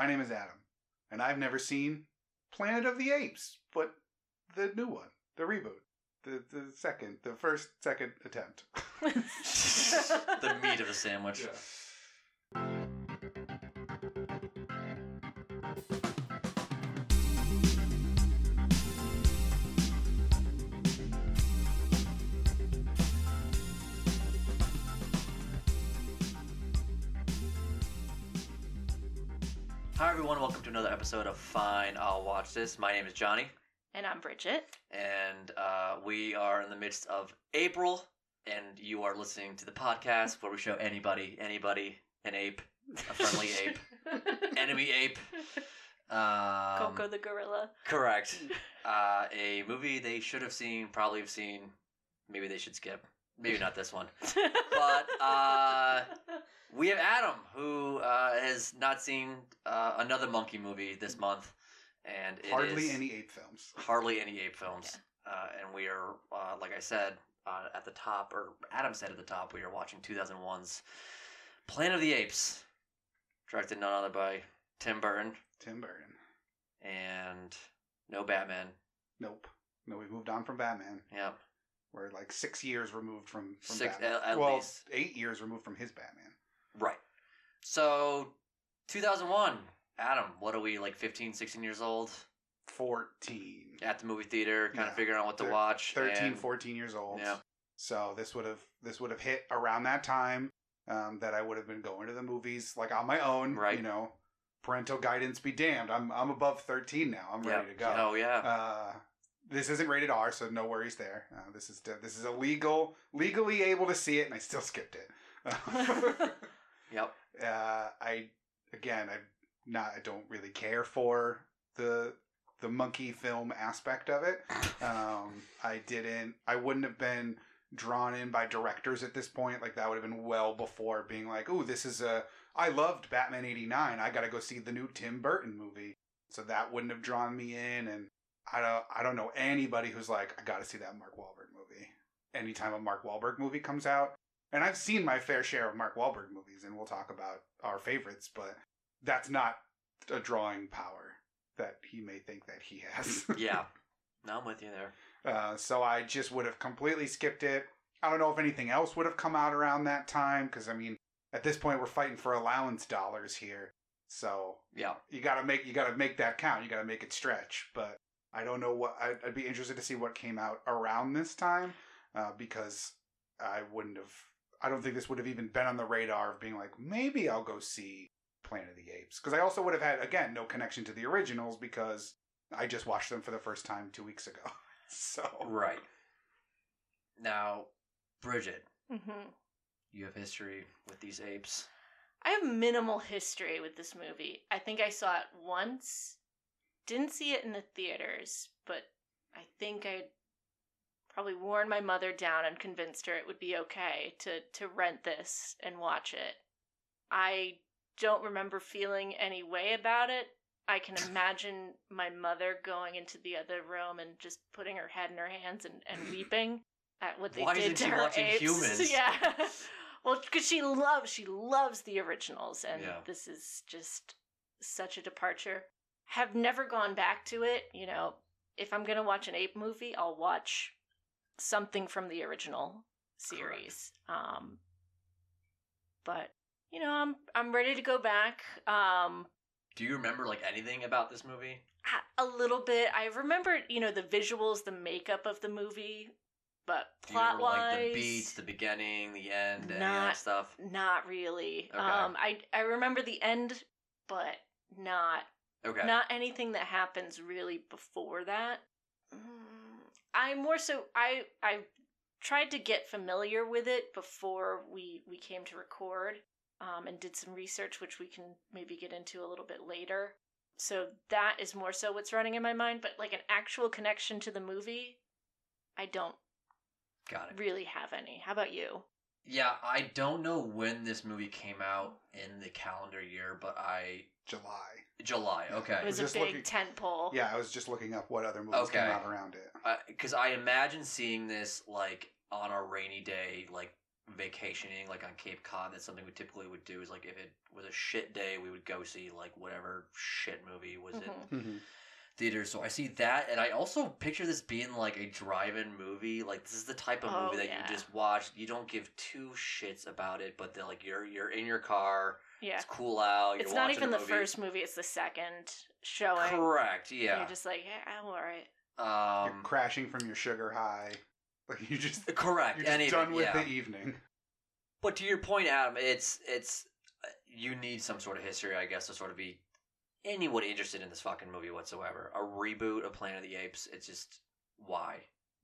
My name is Adam, and I've never seen Planet of the Apes, but the new one, the reboot, the the second, the first, second attempt. the meat of a sandwich. Hi everyone, welcome to another episode of Fine, I'll Watch This. My name is Johnny, And I'm Bridget. and uh, we are in the midst of April, and you are listening to the podcast where we show anybody, anybody, an ape, a friendly ape, enemy ape. Um, Coco the gorilla. Correct. Uh, a movie they should have seen, probably have seen. Maybe they should skip. Maybe not this one. But uh, we have Adam, who uh, has not seen uh, another monkey movie this month, and it Hardly is any ape films. hardly any ape films. Uh, and we are, uh, like I said, uh, at the top, or Adam said at the top, we are watching 2001's Planet of the Apes, directed none other by Tim Burton, Tim Burton. and no Batman. Nope. No, we've moved on from Batman. Yep. We're like six years removed from, from Six- Batman. at- at well, least. eight years removed from his Batman. Right. So, 2001. Adam, what are we, like 15, 16 years old? 14. At the movie theater, kind Yeah. of figuring out what to Thir- watch. 13, and- 14 years old. Yeah. So this would have this would have hit around that time um, that I would have been going to the movies like on my own. Right. You know, parental guidance be damned. I'm I'm above 13 now. I'm ready to go. Oh, yeah. Uh, this isn't rated R, so no worries there. Uh, this is this is illegal, legally able to see it, and I still skipped it. yep. uh, I again, I not I don't really care for the the monkey film aspect of it. Um, I didn't. I wouldn't have been drawn in by directors at this point. Like that would have been well before being like, "Oh, this is a." I loved Batman '89. I got to go see the new Tim Burton movie. So that wouldn't have drawn me in, and I don't. I don't know anybody who's like, I got to see that Mark Wahlberg movie. Anytime a Mark Wahlberg movie comes out, and I've seen my fair share of Mark Wahlberg movies, and we'll talk about our favorites, but that's not a drawing power that he may think that he has. Yeah. No, I'm with you there. Uh, so I just would have completely skipped it. I don't know if anything else would have come out around that time, because I mean, at this point, we're fighting for allowance dollars here. So Yeah. you gotta make you gotta make that count. You gotta make it stretch. But I don't know what I'd, I'd be interested to see what came out around this time, uh, because I wouldn't have. I don't think this would have even been on the radar of being like maybe I'll go see Planet of the Apes because I also would have had again no connection to the originals because I just watched them for the first time two weeks ago. So Right. Now, Bridget, hmm you have history with these apes. I have minimal history with this movie. I think I saw it once. Didn't see it in the theaters, but I think I probably worn my mother down and convinced her it would be okay to to rent this and watch it. I don't remember feeling any way about it. I can imagine my mother going into the other room and just putting her head in her hands and, and weeping at what they Why did to she her watching apes. humans? Yeah. well, because she loves she loves the originals, and Yeah. this is just such a departure. Have never gone back to it. You know, if I'm gonna watch an ape movie, I'll watch something from the original series. Um, but you know, I'm I'm ready to go back. Um, Do you remember, like, anything about this movie? a little bit. I remember, you know, the visuals, the makeup of the movie, but plot remember, like, wise, the beats, the beginning, the end, Not- that stuff? not really. Okay. Um, I I remember the end, but not Okay. not anything that happens really before that. Mm, I more so I I tried to get familiar with it before we we came to record, um, and did some research, which we can maybe get into a little bit later. So that is more so what's running in my mind. But like an actual connection to the movie, I don't Got it. really have any. How about you? Yeah, I don't know when this movie came out in the calendar year, but I July. July. It Okay, was We're a big looking- tent pole. Yeah, I was just looking up what other movies Okay. came out around it. because I imagine seeing this like on a rainy day, like vacationing like on Cape Cod, that's something we typically would do. Is like if it was a shit day, we would go see like whatever shit movie was in Mhm. Mhm. theaters. So I see that, and I also picture this being like a drive-in movie. Like this is the type of Oh, movie that yeah. you just watch. You don't give two shits about it, but then like you're you're in your car. Yeah. It's cool out. You're It's not even the movie. first movie, it's the second showing. Correct. Yeah. You're just like, yeah, I'm alright. You're um. crashing from your sugar high. Like you just Correct. you're just Any of done it, with yeah. the evening. But to your point, Adam, it's it's uh, you need some sort of history, I guess, to sort of be anyone interested in this fucking movie whatsoever. A reboot of Planet of the Apes. It's just why.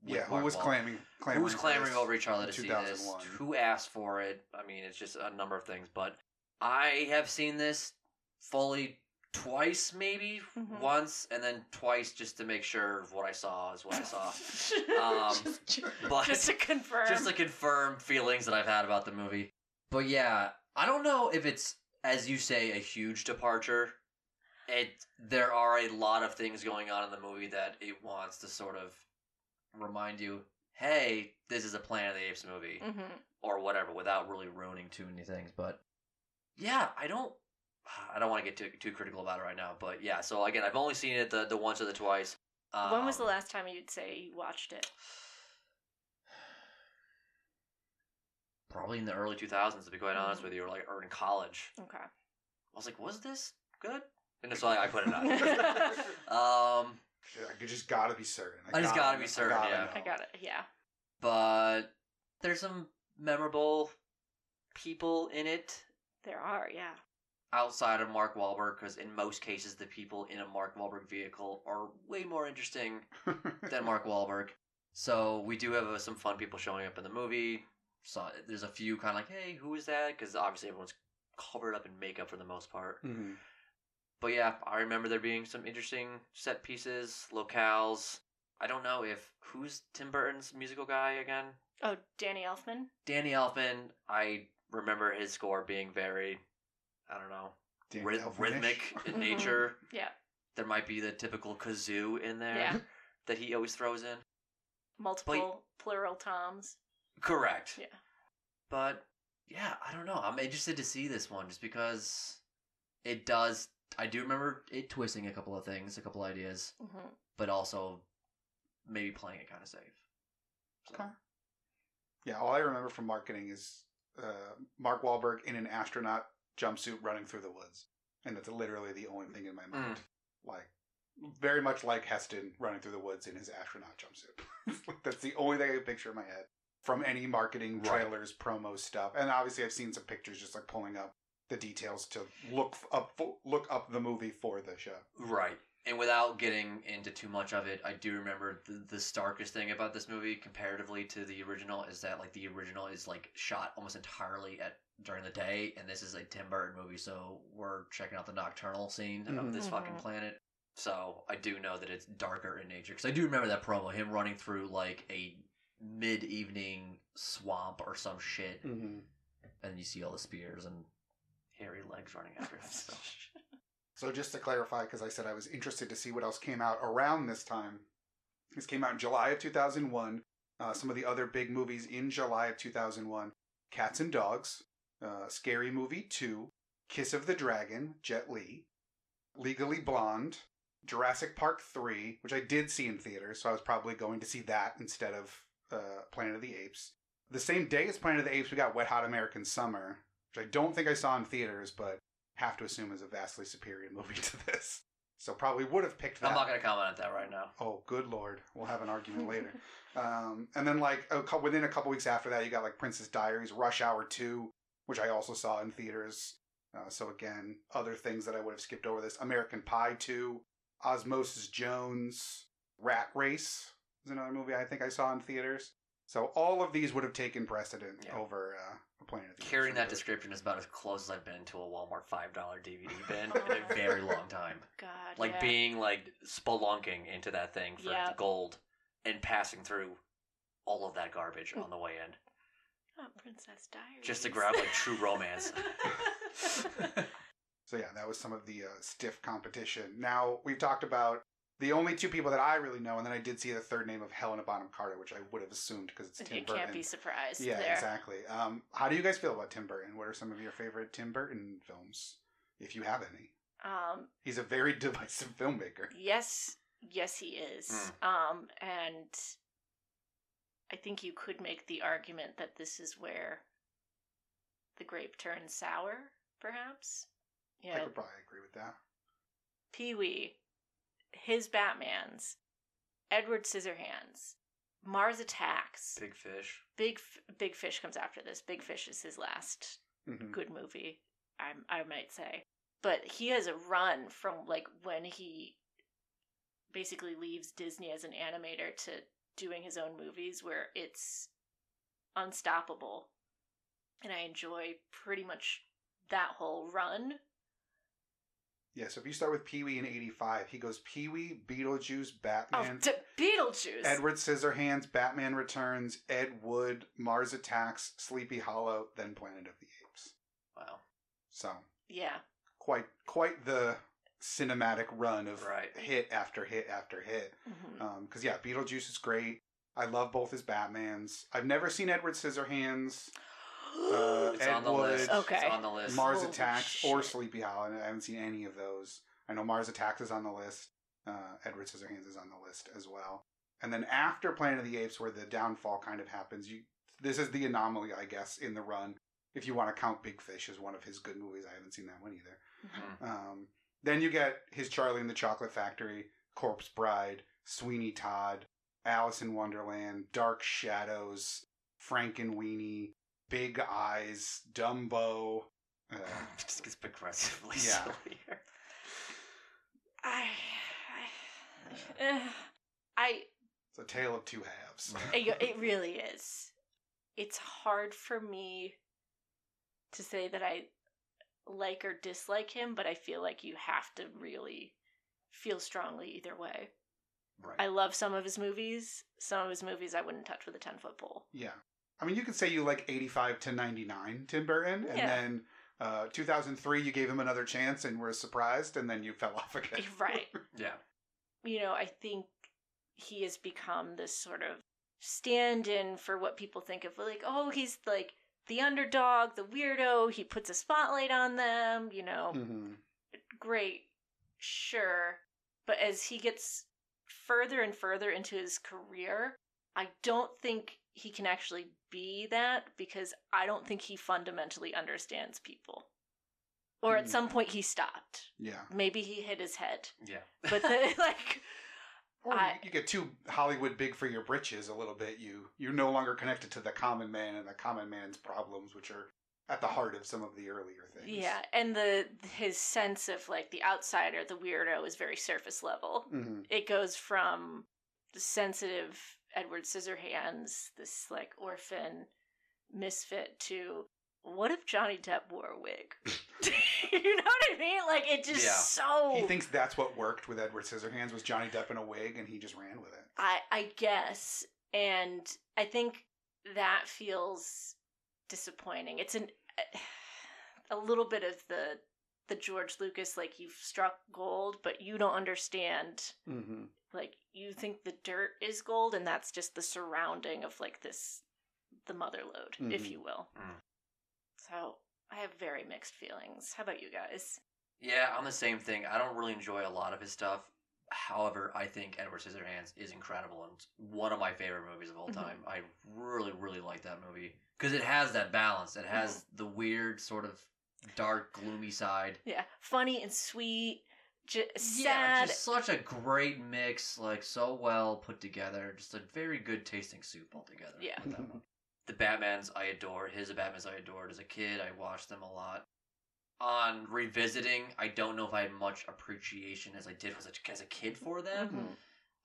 With Yeah, who Mark was Wahlberg. claiming clamoring Who's for clamoring over each other to see this? Who asked for it? I mean, it's just a number of things. But I have seen this fully twice, maybe Mhm. once, and then twice just to make sure what I saw is what I saw. Um, just, but just to confirm. just to confirm feelings that I've had about the movie. But yeah, I don't know if it's as you say a huge departure. It there are a lot of things going on in the movie that it wants to sort of remind you, hey, this is a Planet of the Apes movie hmm or whatever, without really ruining too many things. But yeah, I don't. I don't want to get too too critical about it right now, but yeah. So again, I've only seen it the the once or the twice. when was the Um, last time you'd say you watched it? Probably in the early 2000s, to be quite honest Mhm. with you, or like or in college. Okay. I was like, was this good? And so I, I put it on. um, I just gotta be certain. I just gotta be certain, gotta yeah. know. I got it. Yeah. but there's some memorable people in it There are. Yeah. outside of Mark Wahlberg, because in most cases, the people in a Mark Wahlberg vehicle are way more interesting than Mark Wahlberg. So we do have uh, some fun people showing up in the movie. So there's a few kind of like, hey, who is that? Because obviously everyone's covered up in makeup for the most part. Mhm. But yeah, I remember there being some interesting set pieces, locales. I don't know if who's Tim Burton's musical guy again. Oh, Danny Elfman. Danny Elfman. I remember his score being very, I don't know, Danny ryth- Elfman-ish. rhythmic in Mhm. nature. Yeah. There might be the typical kazoo in there Yeah. that he always throws in. Multiple plural toms. Correct. Yeah. But yeah, I don't know. I'm interested to see this one just because it does. I do remember it twisting a couple of things, a couple ideas, hmm but also maybe playing it kind of safe. So, Okay. Yeah, all I remember from marketing is uh, Mark Wahlberg in an astronaut jumpsuit running through the woods, and that's literally the only thing in my mind. Like, very much like Heston running through the woods in his astronaut jumpsuit. that's the only thing I can picture in my head from any marketing Right. trailers, promo stuff, and obviously I've seen some pictures just like pulling up the details to look up look up the movie for the show. Right. And without getting into too much of it, I do remember the, the starkest thing about this movie comparatively to the original is that like the original is like shot almost entirely at during the day, and this is a Tim Burton movie, so we're checking out the nocturnal scene Mhm. of this fucking Mhm. planet. So I do know that it's darker in nature because I do remember that promo, him running through like a mid-evening swamp or some shit, Mm-hmm. and you see all the spears and hairy legs running after him. So. So just to clarify, because I said I was interested to see what else came out around this time. This came out in July of 2001. Uh, some of the other big movies in July of 2001: Cats and Dogs, uh, Scary Movie 2, Kiss of the Dragon, Jet Li, Legally Blonde, Jurassic Park 3, which I did see in theaters, so I was probably going to see that instead of uh, Planet of the Apes. The same day as Planet of the Apes, we got Wet Hot American Summer, which I don't think I saw in theaters, but have to assume is a vastly superior movie to this. So probably would have picked that. I'm not gonna comment on that right now. Oh, good lord. We'll have an argument later. Um, and then, like, a within a couple weeks after that, you got, like, Princess Diaries, Rush Hour 2, which I also saw in theaters. Uh, so, again, other things that I would have skipped over this American Pie 2, Osmosis Jones, Rat Race is another movie I think I saw in theaters. So, all of these would have taken precedent Yeah. over uh, Planet of the Apes Hearing that description is about as close as I've been to a Walmart five dollar DVD bin in a very long time. God. Like yeah. being like spelunking into that thing for Yeah. gold and passing through all of that garbage on the way in, Oh, Princess Diaries. just to grab like true romance. So yeah, that was some of the uh, stiff competition. Now we've talked about the only two people that I really know, and then I did see the third name of Helena Bonham Carter, which I would have assumed because it's Tim you Burton. You can't be surprised yeah, there. exactly. Um, how do you guys feel about Tim Burton? What are some of your favorite Tim Burton films, if you have any? Um, He's a very divisive filmmaker. yes, yes, he is. Mm. Um, and I think you could make the argument that this is where the grape turns sour, perhaps. Yeah, I could probably agree with that. Pee Wee, his Batman's, Edward Scissorhands, Mars Attacks, Big Fish. Big Big Fish comes after this. Big Fish is his last hmm good movie, I I might say. But he has a run from like when he basically leaves Disney as an animator to doing his own movies where it's unstoppable. And I enjoy pretty much that whole run. Yeah, so if you start with Pee Wee in '85, he goes Pee Wee, Beetlejuice, Oh, Batman, t- Beetlejuice. Edward Scissorhands, Batman Returns, Ed Wood, Mars Attacks, Sleepy Hollow, then Planet of the Apes. Wow. So Yeah. quite quite the cinematic run of Right. hit after hit after hit. Mm-hmm. Um, because yeah, Beetlejuice is great. I love both his Batmans. I've never seen Edward Scissorhands, uh, It's Ed on the Wood, list. Okay. It's on the list. Mars Holy Attacks, or. Sleepy Hollow. I haven't seen any of those. I know Mars Attacks is on the list. Uh, Edward Scissorhands is on the list as well. And then after Planet of the Apes, where the downfall kind of happens, you this is the anomaly, I guess, in the run. If you want to count Big Fish as one of his good movies, I haven't seen that one either. Mm. Um, then you get his Charlie and the Chocolate Factory, Corpse Bride, Sweeney Todd, Alice in Wonderland, Dark Shadows, Frankenweenie, Big Eyes, Dumbo. Uh, It just gets progressively Yeah. sillier. I, I, eh, I it's a tale of two halves. it, it really is. It's hard for me to say that I like or dislike him, but I feel like you have to really feel strongly either way. Right. I love some of his movies. Some of his movies I wouldn't touch with a 10 foot pole. yeah. I mean, you could say you like 85 to 99 Tim Burton, and Yeah. then uh, 2003 you gave him another chance and were surprised, and then you fell off again. right. yeah. You know, I think he has become this sort of stand in for what people think of like, oh, he's like the underdog, the weirdo. He puts a spotlight on them, you know. hmm great, sure. But as he gets further and further into his career, I don't think he can actually be that because I don't think he fundamentally understands people. Or at Mm. some point he stopped. Yeah. Maybe he hit his head. Yeah. But the, like Or I- you get too Hollywood big for your britches a little bit. You you're no longer connected to the common man and the common man's problems, which are at the heart of some of the earlier things. yeah, and the his sense of like the outsider, the weirdo is very surface level. hmm it goes from the sensitive Edward Scissorhands, this like orphan misfit, to what if Johnny Depp wore a wig? you know what I mean? Like it just Yeah. so. He thinks that's what worked with Edward Scissorhands was Johnny Depp in a wig, and he just ran with it. I I guess, and I think that feels disappointing. It's an a little bit of the the George Lucas like you've struck gold, but you don't understand Mm-hmm. Like you think the dirt is gold and that's just the surrounding of like this the mother lode if Mhm. you will Mm. so i have very mixed feelings how about you guys Yeah, I'm the same thing. I don't really enjoy a lot of his stuff. However, I think Edward Scissorhands is incredible and one of my favorite movies of all Mhm. time. I really, really like that movie because it has that balance. It has the weird, sort of dark, gloomy side. yeah funny and sweet j- Yeah, sad just such a great mix, like so well put together. Just a very good tasting soup altogether. Yeah. with that movie. the Batmans I adore. His Batmans I adored as a kid. I watched them a lot. On revisiting, I don't know if I had much appreciation as I did as a, as a kid for them. Mhm.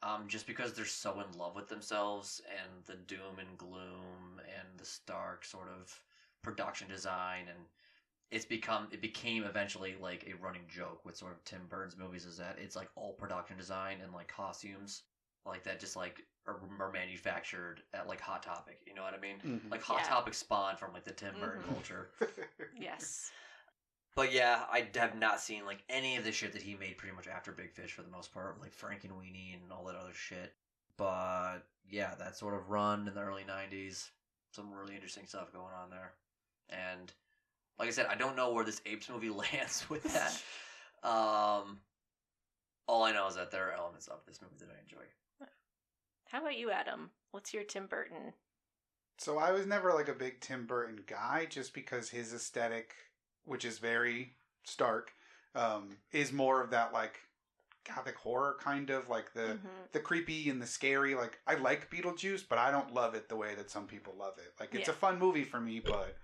Um, just because they're so in love with themselves and the doom and gloom and the stark sort of production design and it's become it became eventually like a running joke with sort of Tim Burton's movies is that it's like all production design and like costumes like that just like are, are manufactured at like Hot Topic. You know what I mean? Mhm. Like Hot Yeah. Topic spawned from like the Tim Burton Mhm. culture. yes But yeah, I have not seen like any of the shit that he made pretty much after Big Fish for the most part, like Frankenweenie and all that other shit. But yeah, that sort of run in the early '90s, some really interesting stuff going on there. And like I said, I don't know where this Apes movie lands with that. um, all I know is that there are elements of this movie that I enjoy. How about you, Adam? What's your Tim Burton? So I was never like a big Tim Burton guy, just because his aesthetic, which is very stark, um, is more of that like gothic horror kind of like the Mhm. the creepy and the scary. Like I like Beetlejuice, but I don't love it the way that some people love it. Like it's Yeah. a fun movie for me, but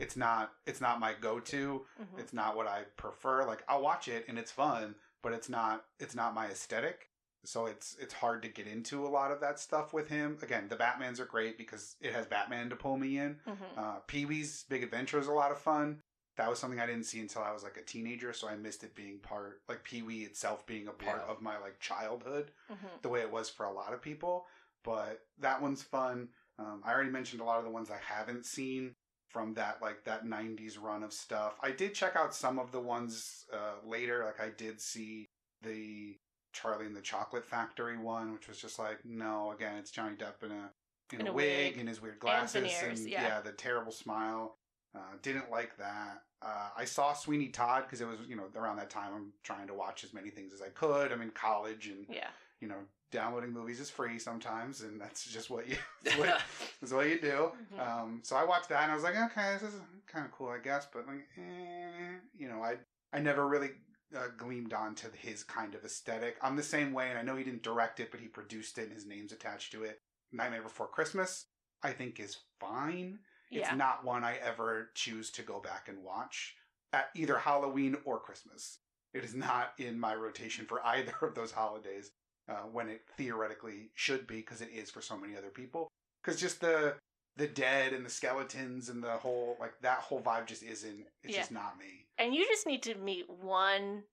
it's not it's not my go to. Mhm. It's not what I prefer. Like I'll watch it and it's fun, but it's not it's not my aesthetic. So it's it's hard to get into a lot of that stuff with him. Again, the Batmans are great because it has Batman to pull me in. Mhm. Uh, Pee Wee's Big Adventure is a lot of fun. That was something I didn't see until I was like a teenager, so I missed it being part like Pee Wee itself being a part Yeah. of my like childhood Mhm. the way it was for a lot of people. But that one's fun. Um, I already mentioned a lot of the ones I haven't seen from that like that '90s run of stuff. I did check out some of the ones uh, later. Like I did see the Charlie and the Chocolate Factory one, which was just like no. Again, it's Johnny Depp in a in, In a, a wig, wig. and his weird glasses veneers, and yeah. the terrible smile. Uh, didn't like that. Uh, I saw Sweeney Todd because it was you know around that time. I'm trying to watch as many things as I could. I'm in college and Yeah. you know, downloading movies is free sometimes, and that's just what you what, that's what you do. Mhm. Um, so I watched that, and I was like, okay, this is kind of cool, I guess, but like, eh, you know, I I never really uh, gleamed onto his kind of aesthetic. I'm the same way, and I know he didn't direct it, but he produced it, and his name's attached to it. Nightmare Before Christmas, I think, is fine. It's not one I ever choose to go back and watch at either Halloween or Christmas. It is not in my rotation for either of those holidays uh, when it theoretically should be because it is for so many other people. Because just the the dead and the skeletons and the whole like that whole vibe just isn't. It's Yeah. just not me. And you just need to meet one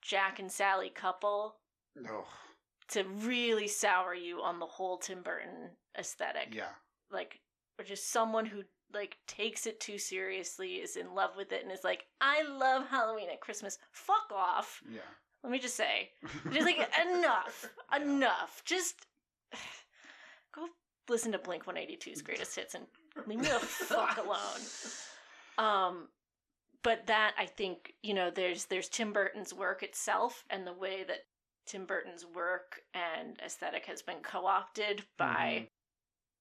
Jack and Sally couple No. to really sour you on the whole Tim Burton aesthetic. Yeah. Like, or just someone who like takes it too seriously, is in love with it, and is like, I love Halloween at Christmas. Fuck off. Yeah. Let me just say, just like enough, enough. Just go listen to Blink 182's greatest hits and leave me the fuck alone. Um, but that I think you know, there's there's Tim Burton's work itself and the way that Tim Burton's work and aesthetic has been co-opted by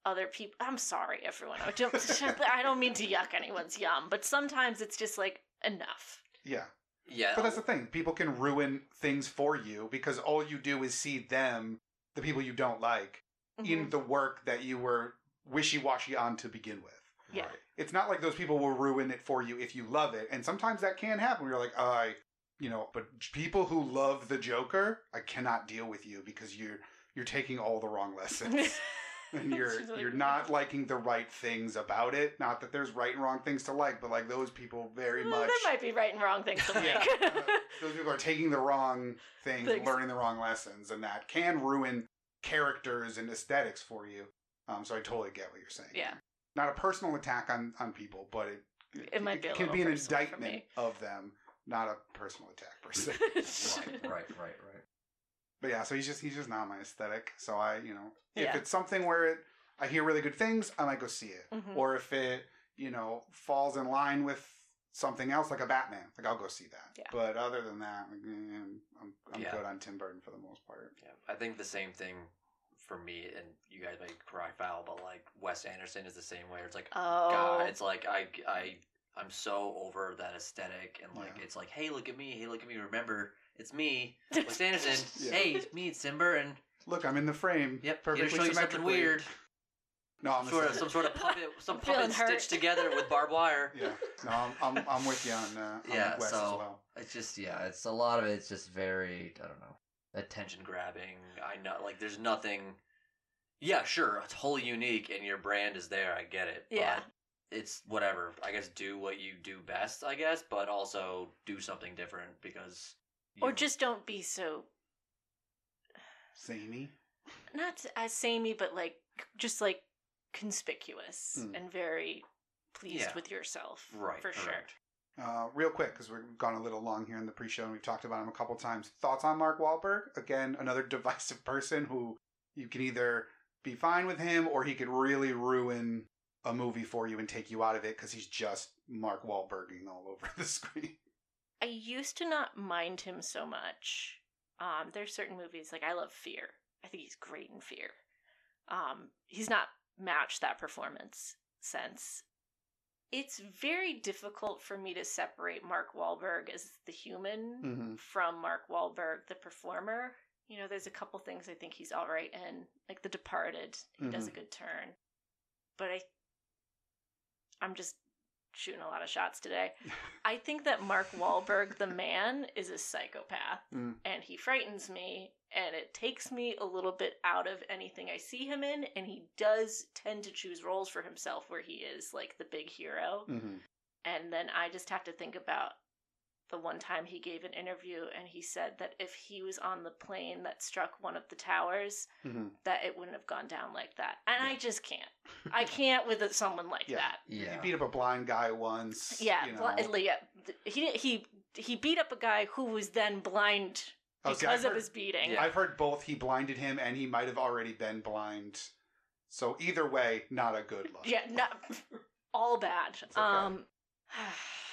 other people. I'm sorry, everyone. I don't, I don't mean to yuck anyone's yum, but sometimes it's just like enough. Yeah. Yeah, But that's the thing. People can ruin things for you because all you do is see them, the people you don't like, in Mhm. the work that you were wishy washy on to begin with. Yeah. Right. It's not like those people will ruin it for you if you love it. And sometimes that can happen. You're like, oh, I, you know, but people who love the Joker, I cannot deal with you because you're you're taking all the wrong lessons. and you're She's like- you're not liking the right things about it. Not that there's right and wrong things to like, but like those people very Well, much There might be right and wrong things to like. uh, those people are taking the wrong things, Things. learning the wrong lessons, and that can ruin characters and aesthetics for you. Um, so I totally get what you're saying. Yeah. not a personal attack on on people, but it It might be a can be an indictment of them, not a personal attack per se. right, right, right, right. But yeah, so he's just he's just not my aesthetic. So I, you know, if Yeah. it's something where it I hear really good things, I might go see it. Mhm. Or if it, you know, falls in line with something else like a Batman, like I'll go see that. Yeah. But other than that, like, eh, I'm I'm Yeah. good on Tim Burton for the most part. Yeah, I think the same thing for me, and you guys might cry foul, but like Wes Anderson is the same way. It's like, oh, God, it's like I, I, I'm so over that aesthetic, and like Yeah. it's like, hey, look at me, hey, look at me. Remember, it's me, Wes Anderson. Yeah. Hey, it's me, it's Tim Burton. Look, I'm in the frame. Yep, perfectly show you something symmetrically. weird. No, I'm the Sort of, some sort of puppet, some I'm feeling puppet hurt. stitched together with barbed wire. Yeah, no, I'm I'm, I'm with you on uh, on Yeah, Wes so- as well. It's just yeah, it's a lot of it's just very I don't know attention grabbing. I know like there's nothing. Yeah, sure, it's wholly unique and your brand is there. I get it. Yeah. but it's whatever. I guess do what you do best. I guess, but also do something different because. Or just don't be so Samey. not as samey, but like just like conspicuous Hmm. and very pleased Yeah. with yourself, right for sure. correct. Uh, real quick, because we've gone a little long here in the pre-show, and we've talked about him a couple times. Thoughts on Mark Wahlberg? Again, another divisive person who you can either be fine with him, or he could really ruin a movie for you and take you out of it because he's just Mark Wahlberging all over the screen. I used to not mind him so much. Um, there's certain movies like I love Fear. I think he's great in Fear. Um, he's not matched that performance since. It's very difficult for me to separate Mark Wahlberg as the human Mm-hmm. from Mark Wahlberg the performer. You know, there's a couple things I think he's all right in, like The Departed. He does a good turn, but I, I'm just shooting a lot of shots today. I think that Mark Wahlberg, the man, is a psychopath, Mm. and he frightens me, and it takes me a little bit out of anything I see him in, and he does tend to choose roles for himself where he is like the big hero, Mm-hmm. and then I just have to think about the one time he gave an interview and he said that if he was on the plane that struck one of the towers, Mm-hmm. that it wouldn't have gone down like that. And I just can't. I can't with someone like Yeah. that. Yeah. He beat up a blind guy once. Yeah, you know. bl- yeah. He he he beat up a guy who was then blind Oh, because see, I've of heard- his beating. Yeah. I've heard both. He blinded him, and he might have already been blind. So either way, not a good look. Yeah, no, all bad. It's okay. Um,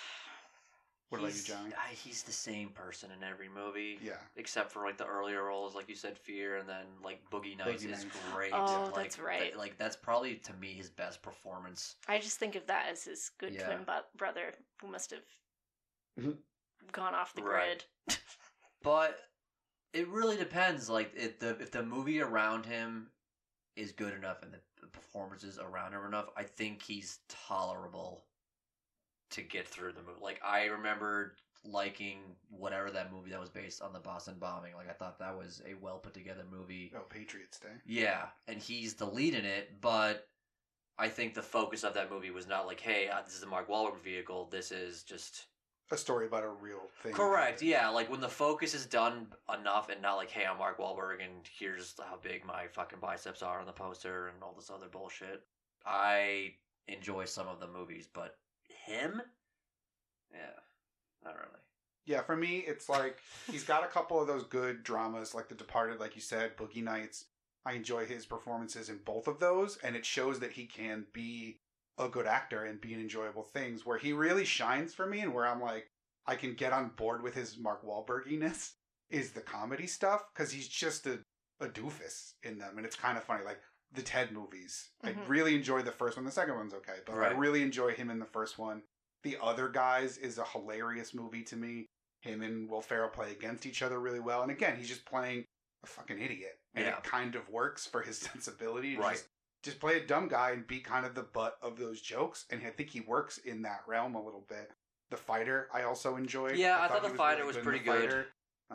What about you, He's- Johnny? I- he's the same person in every movie. Yeah. Except for like the earlier roles, like you said, Fear, and then like Boogie Nights Boogie is Nights. great. Oh, like, that's right. th- like that's probably to me his best performance. I just think of that as his good Yeah. twin bu- brother who must have Mhm. gone off the Right. grid. But it really depends. Like if the if the movie around him is good enough and the, the performances around him are enough, I think he's tolerable to get through the movie. Like I remember liking whatever that movie that was based on the Boston bombing. Like I thought that was a well put together movie. Oh, Patriots Day. Yeah, and he's the lead in it, but I think the focus of that movie was not like, hey, uh, this is a Mark Wahlberg vehicle. This is just A story about a real thing. correct. Yeah, like when the focus is done enough, and not like, hey, I'm Mark Wahlberg, and here's how big my fucking biceps are on the poster, and all this other bullshit. I enjoy some of the movies, but him, yeah, not really. Yeah, for me, it's like he's got a couple of those good dramas, like The Departed, like you said, Boogie Nights. I enjoy his performances in both of those, and it shows that he can be a good actor and be in enjoyable things. Where he really shines for me, and where I'm like, I can get on board with his Mark Wahlberginess is the comedy stuff because he's just a, a doofus in them, and it's kind of funny. Like the Ted movies, I Mhm. really enjoy the first one. The second one's okay, but I really enjoy him in the first one. The Other Guys is a hilarious movie to me him and Will Ferrell play against each other really well. And again, he's just playing a fucking idiot, and Yeah. it kind of works for his sensibility. Right. Just, just play a dumb guy and be kind of the butt of those jokes, and I think he works in that realm a little bit. The fighter, I also enjoyed. Yeah, I thought he The Fighter really was in pretty good. Fighter.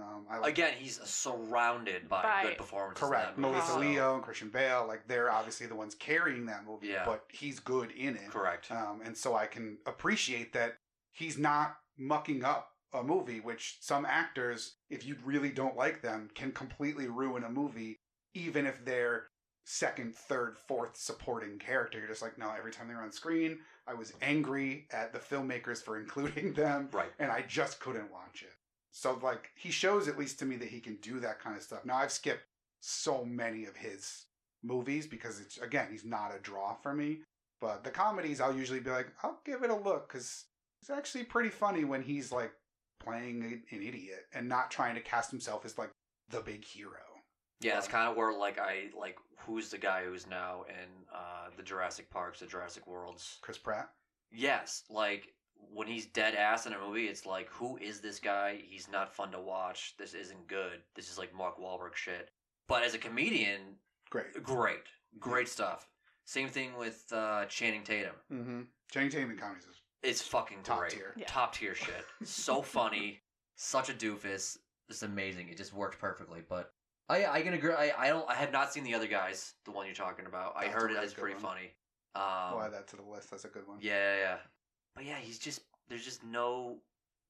Um, I Again, he's surrounded by, By- good performances. correct Melissa so- Leo and Christian Bale. Like they're obviously the ones carrying that movie, Yeah. but he's good in it. Correct. Um, and so I can appreciate that he's not mucking up a movie, which some actors, if you really don't like them, can completely ruin a movie, even if they're second, third, fourth supporting character. You're just like, no, every time they're on screen, I was angry at the filmmakers for including them, Right. and I just couldn't watch it. So, like, he shows, at least to me, that he can do that kind of stuff. Now, I've skipped so many of his movies because, it's again, he's not a draw for me. But the comedies, I'll usually be like, I'll give it a look because it's actually pretty funny when he's like playing a- an idiot and not trying to cast himself as like the big hero. Yeah, that's Um, kind of where like I like who's the guy who's now in uh, the Jurassic Parks, the Jurassic Worlds. Chris Pratt. Yes, like when he's dead ass in a movie, it's like who is this guy? He's not fun to watch. This isn't good. This is like Mark Wahlberg shit. But as a comedian, Great. great, great stuff. Same thing with uh, Channing Tatum. Mm-hmm. Channing Tatum in comedies is It's fucking top great. tier. Yeah. Top tier shit. So funny. Such a doofus. It's amazing. It just works perfectly. But I I can agree. I, I don't. I have not seen the other guys. The one you're talking about. I heard a it really is good pretty one. funny. I'll Um, add that to the list. That's a good one. yeah, yeah, yeah. But yeah, he's just there's just no.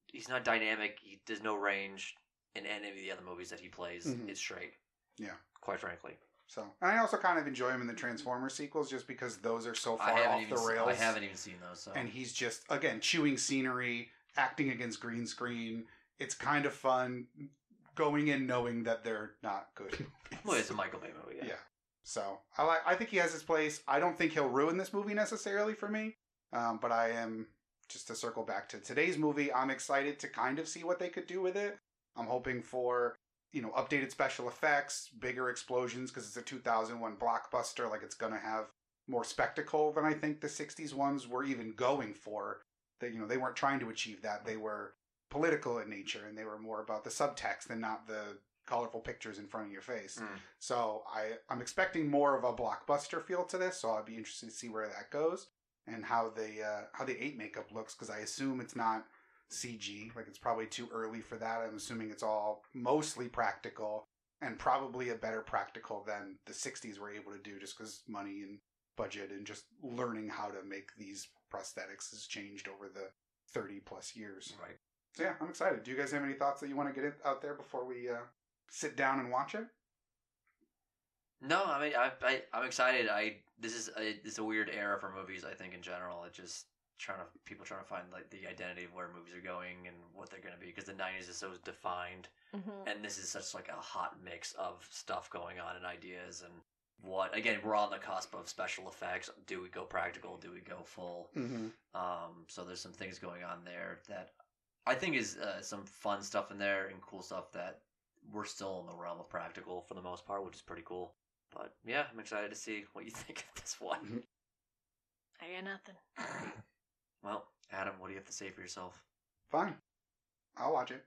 He's not dynamic. He, there's no range in any of the other movies that he plays. Mhm. It's straight. Yeah. Quite frankly, So and I also kind of enjoy him in the Transformers sequels just because those are so far off the se- rails. I haven't even seen those. So And he's just again chewing scenery, acting against green screen. It's kind of fun going in knowing that they're not good. Well, it's a Michael Bay movie. Yeah. Yeah. So I like. I think he has his place. I don't think he'll ruin this movie necessarily for me. Um, but I am just to circle back to today's movie. I'm excited to kind of see what they could do with it. I'm hoping for you know updated special effects, bigger explosions because it's a 2001 blockbuster. Like it's gonna have more spectacle than I think the 60s ones were even going for. That you know they weren't trying to achieve that. They were political in nature and they were more about the subtext and not the colorful pictures in front of your face. Mm. So I I'm expecting more of a blockbuster feel to this. So I'd be interested to see where that goes and how the uh, how the eight makeup looks because I assume it's not CG. Like it's probably too early for that. I'm assuming it's all mostly practical and probably a better practical than the 60s were able to do just because money and budget and just learning how to make these prosthetics has changed over the 30 plus years. Right. So yeah, I'm excited. Do you guys have any thoughts that you want to get it out there before we uh, sit down and watch it? No, I mean, I, I, I'm excited. I this is a, this is a weird era for movies. I think in general, it just trying to people trying to find like the identity of where movies are going and what they're going to be because the 90s is so defined Mhm. and this is such like a hot mix of stuff going on and ideas and what again we're on the cusp of special effects do we go practical do we go full Mm-hmm. um so there's some things going on there that i think is uh, some fun stuff in there and cool stuff that we're still in the realm of practical for the most part which is pretty cool but yeah i'm excited to see what you think of this one mm-hmm. I got nothing. well adam what do you have to say for yourself Fine. I'll watch it.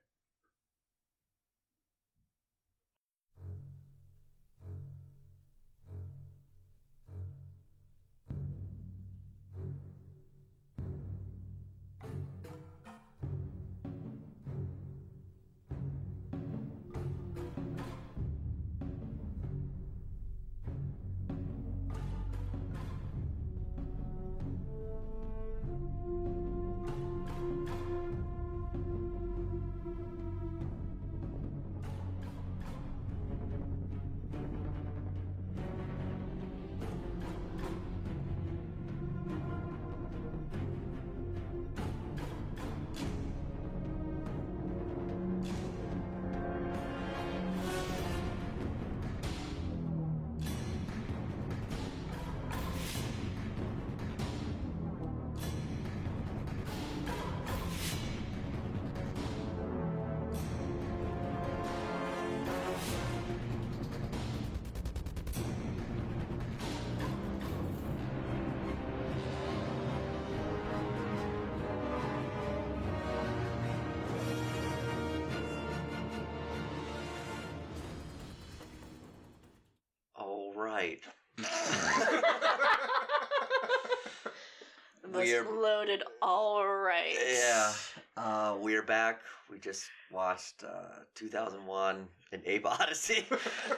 Most We're- loaded. All right. Yeah. Uh, we're back. We just watched uh, 2001 An Ape Odyssey.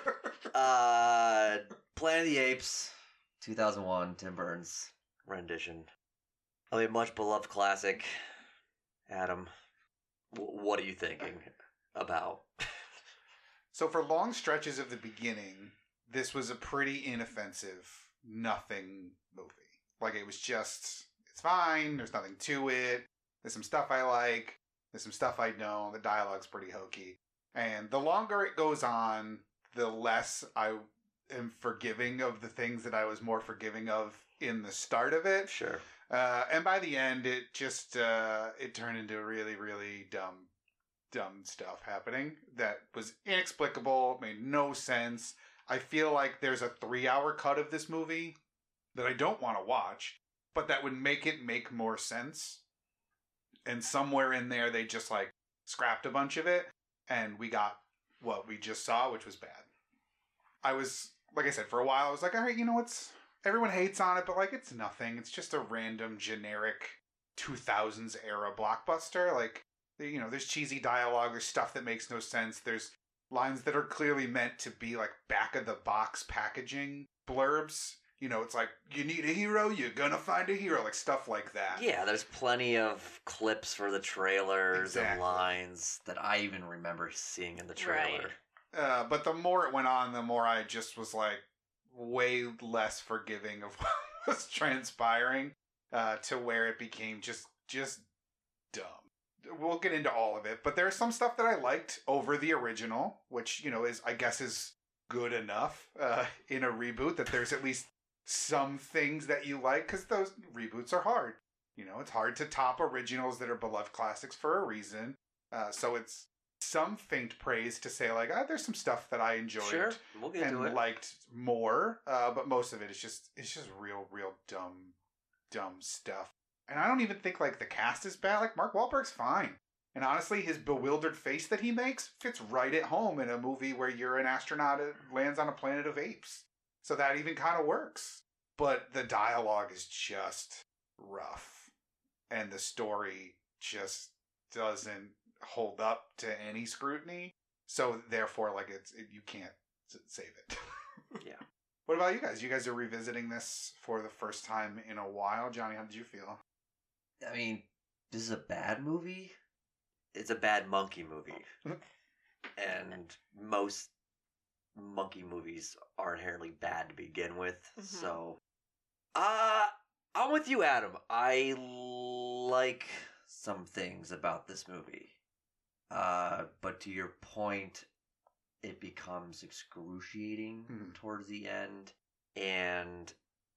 uh, Planet of the Apes, 2001, Tim Burton's rendition. of a much beloved classic. Adam, w- what are you thinking about? So for long stretches of the beginning, this was a pretty inoffensive, nothing movie. Like it was just, it's fine. There's nothing to it. There's some stuff I like. There's some stuff I don't. The dialogue's pretty hokey. And the longer it goes on, the less I am forgiving of the things that I was more forgiving of in the start of it. Sure. Uh, and by the end, it just uh, it turned into really, really dumb, dumb stuff happening that was inexplicable, made no sense. I feel like there's a three-hour cut of this movie that I don't want to watch, but that would make it make more sense. And somewhere in there, they just like scrapped a bunch of it, and we got what we just saw, which was bad. I was like I said for a while. I was like, all right, you know what's everyone hates on it, but like it's nothing. It's just a random generic 2000s era blockbuster. Like you know, there's cheesy dialogue, there's stuff that makes no sense, there's lines that are clearly meant to be like back of the box packaging blurbs. You know, it's like you need a hero, you're gonna find a hero, like stuff like that. Yeah, there's plenty of clips for the trailers Exactly. and lines that I even remember seeing in the trailer. Right. Uh, but the more it went on, the more I just was like way less forgiving of what was transpiring uh, to where it became just just dumb. we'll get into all of it, but there's some stuff that I liked over the original, which you know is I guess is good enough uh, in a reboot that there's at least some things that you like because those reboots are hard. You know, it's hard to top originals that are beloved classics for a reason. Uh, so it's some faint praise to say like, ah, there's some stuff that I enjoyed Sure, we'll and liked more, uh, but most of it is just it's just real, real dumb, dumb stuff. And I don't even think like the cast is bad. Like Mark Wahlberg's fine, and honestly, his bewildered face that he makes fits right at home in a movie where you're an astronaut that lands on a planet of apes. So that even kind of works. But the dialogue is just rough, and the story just doesn't hold up to any scrutiny. So therefore, like it's it, you can't save it. Yeah. What about you guys? You guys are revisiting this for the first time in a while. Johnny, how did you feel? I mean, this is a bad movie. it's a bad monkey movie. and most monkey movies are inherently bad to begin with. Mhm. So, uh, I'm with you, Adam. I like Some things about this movie, uh, but to your point, it becomes excruciating Mhm. towards the end. and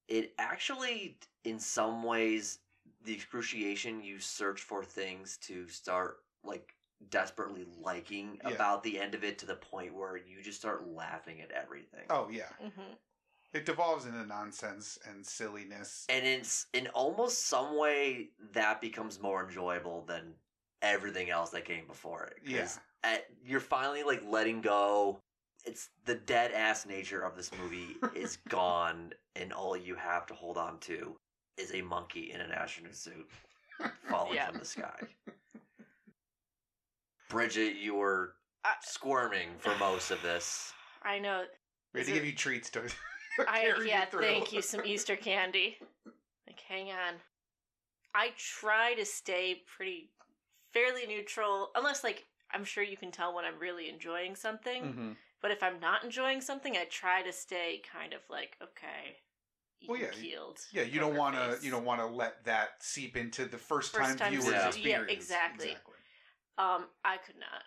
it actually, in some ways, the excruciation you search for things to start like desperately liking Yeah. about the end of it to the point where you just start laughing at everything. Oh yeah, hmm it devolves into nonsense and silliness. and it's in almost some way that becomes more enjoyable than everything else that came before it. 'Cause Yeah. at, you're finally like letting go. It's the dead ass nature of this movie is gone, and all you have to hold on to is a monkey in an astronaut suit falling Yeah. from the sky. Bridget, you were I- squirming for most of this. I know. We had to it- give you treats to I yeah, you through. thank you. Some Easter candy. Like, hang on. I try to stay pretty fairly neutral, unless like I'm sure you can tell when I'm really enjoying something. Mhm. But if I'm not enjoying something, I try to stay kind of like okay, Well, yeah, y- keeled. Yeah, you don't want to. You don't want to let that seep into the first, First time, time viewers Yeah. experience. Yeah, exactly. Um, I could not.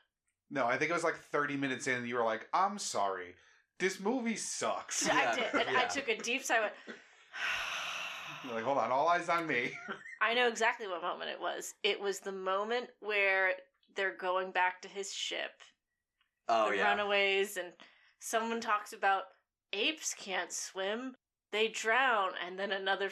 No, I think it was like 30 minutes in, and you were like, "I'm sorry, this movie sucks." I did, and I took a deep sigh. I went, You're like, hold on, all eyes on me. I know exactly what moment it was. It was the moment where they're going back to his ship. Oh the yeah, runaways and someone talks about apes can't swim they drown and then another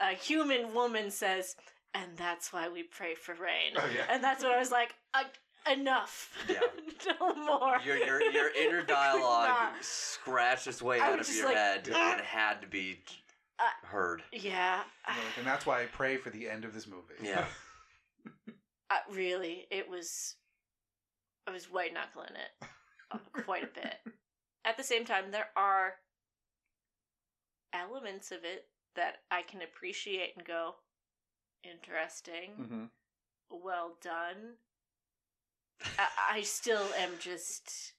a human woman says and that's why we pray for rain Oh, yeah. and that's when i was like "Uh, enough Yeah. no more your your your inner dialogue scratched its way I out of your like, head "Ah." and had to be Uh, heard. yeah like, and that's why I pray for the end of this movie. Yeah. uh, really it was i was white knuckling it uh, quite a bit at the same time there are elements of it that i can appreciate and go interesting hmm well done. I, I still am just.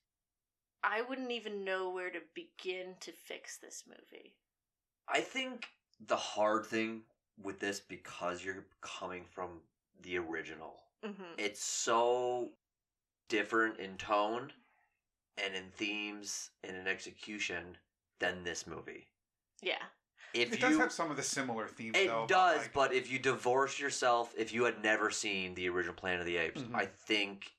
I wouldn't even know where to begin to fix this movie. I think the hard thing with this because you're coming from the original, Mm-hmm. it's so different in tone and in themes and in execution than this movie. Yeah. If It you does have some of the similar themes. It though, does, like- but if you divorce yourself, if you had never seen the original Planet of the Apes, Mhm. I think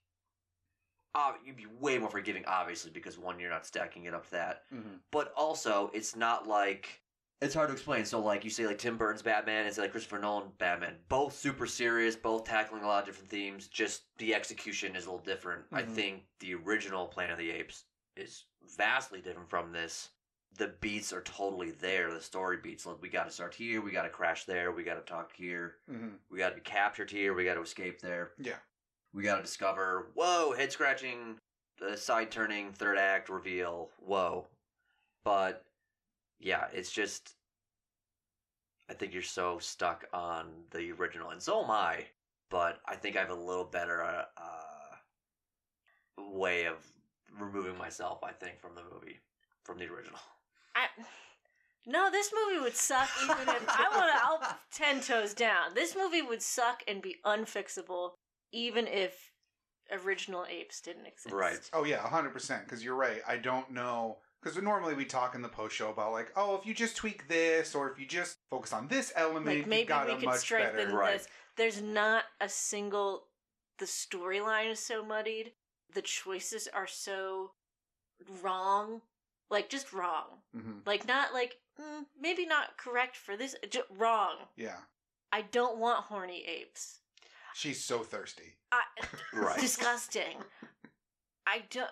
uh, you'd be way more forgiving, obviously, because one, you're not stacking it up to that. Mhm. But also, it's not like. It's hard to explain. So, like, you say, like, Tim Burton's Batman and say, like, Christopher Nolan Batman. Both super serious, both tackling a lot of different themes. Just the execution is a little different. I Mhm. think the original Planet of the Apes is vastly different from this the beats are totally there. The story beats. Like we got to start here. We got to crash there. We got to talk here. Mhm. We got to be captured here. We got to escape there. Yeah. We got to discover. Whoa! Head scratching, uh, side turning, third act reveal. Whoa! But yeah, it's just. I think you're so stuck on the original, and so am I. But I think I have a little better uh, uh, way of removing myself. I think from the movie, from the original. I. No, this movie would suck even if I want to. I'll ten toes down. This movie would suck and be unfixable even if original apes didn't exist. Right. Oh yeah, hundred percent. Because you're right. I don't know. Because normally we talk in the post show about like, oh, if you just tweak this, or if you just focus on this element, Like you've maybe got we a could much strengthen better. Right. There's not a single. The storyline is so muddied. The choices are so wrong. Like just wrong. hmm Like not like mm, maybe not correct for this. Just wrong. Yeah, I don't want horny apes. she's so thirsty. I, Right. Disgusting. I don't.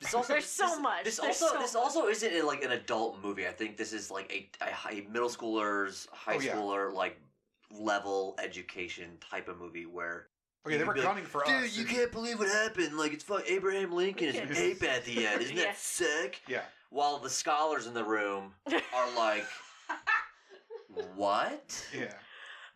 This also, There's so this- much. This There's also so this much. also isn't a, like an adult movie. I think this is like a, a, high, middle schooler's high Oh, yeah. schooler like level education type of movie where Okay, they You'd were like, gunning for dude, us. Dude, you and- can't believe what happened. Like it's fuck Abraham Lincoln is an Yes. ape at the end. Isn't that Yes. sick? Yeah, While the scholars in the room are like, what? yeah.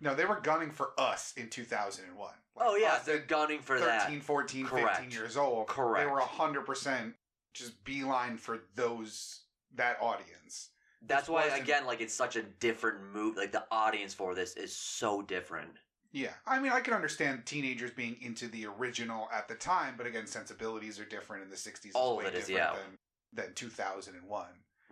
No, they were gunning for us in 2001. Like, Oh yeah, us they're at gunning for 13, that. 14, Correct. 15 years old. Correct. They were 100% just beeline for those that audience. That's why wasn't- again, like it's such a different move. Like the audience for this is so different. Yeah, I mean, I can understand teenagers being into the original at the time, but again, sensibilities are different in the '60s. is All of way it is, different yeah. Than, than 2001.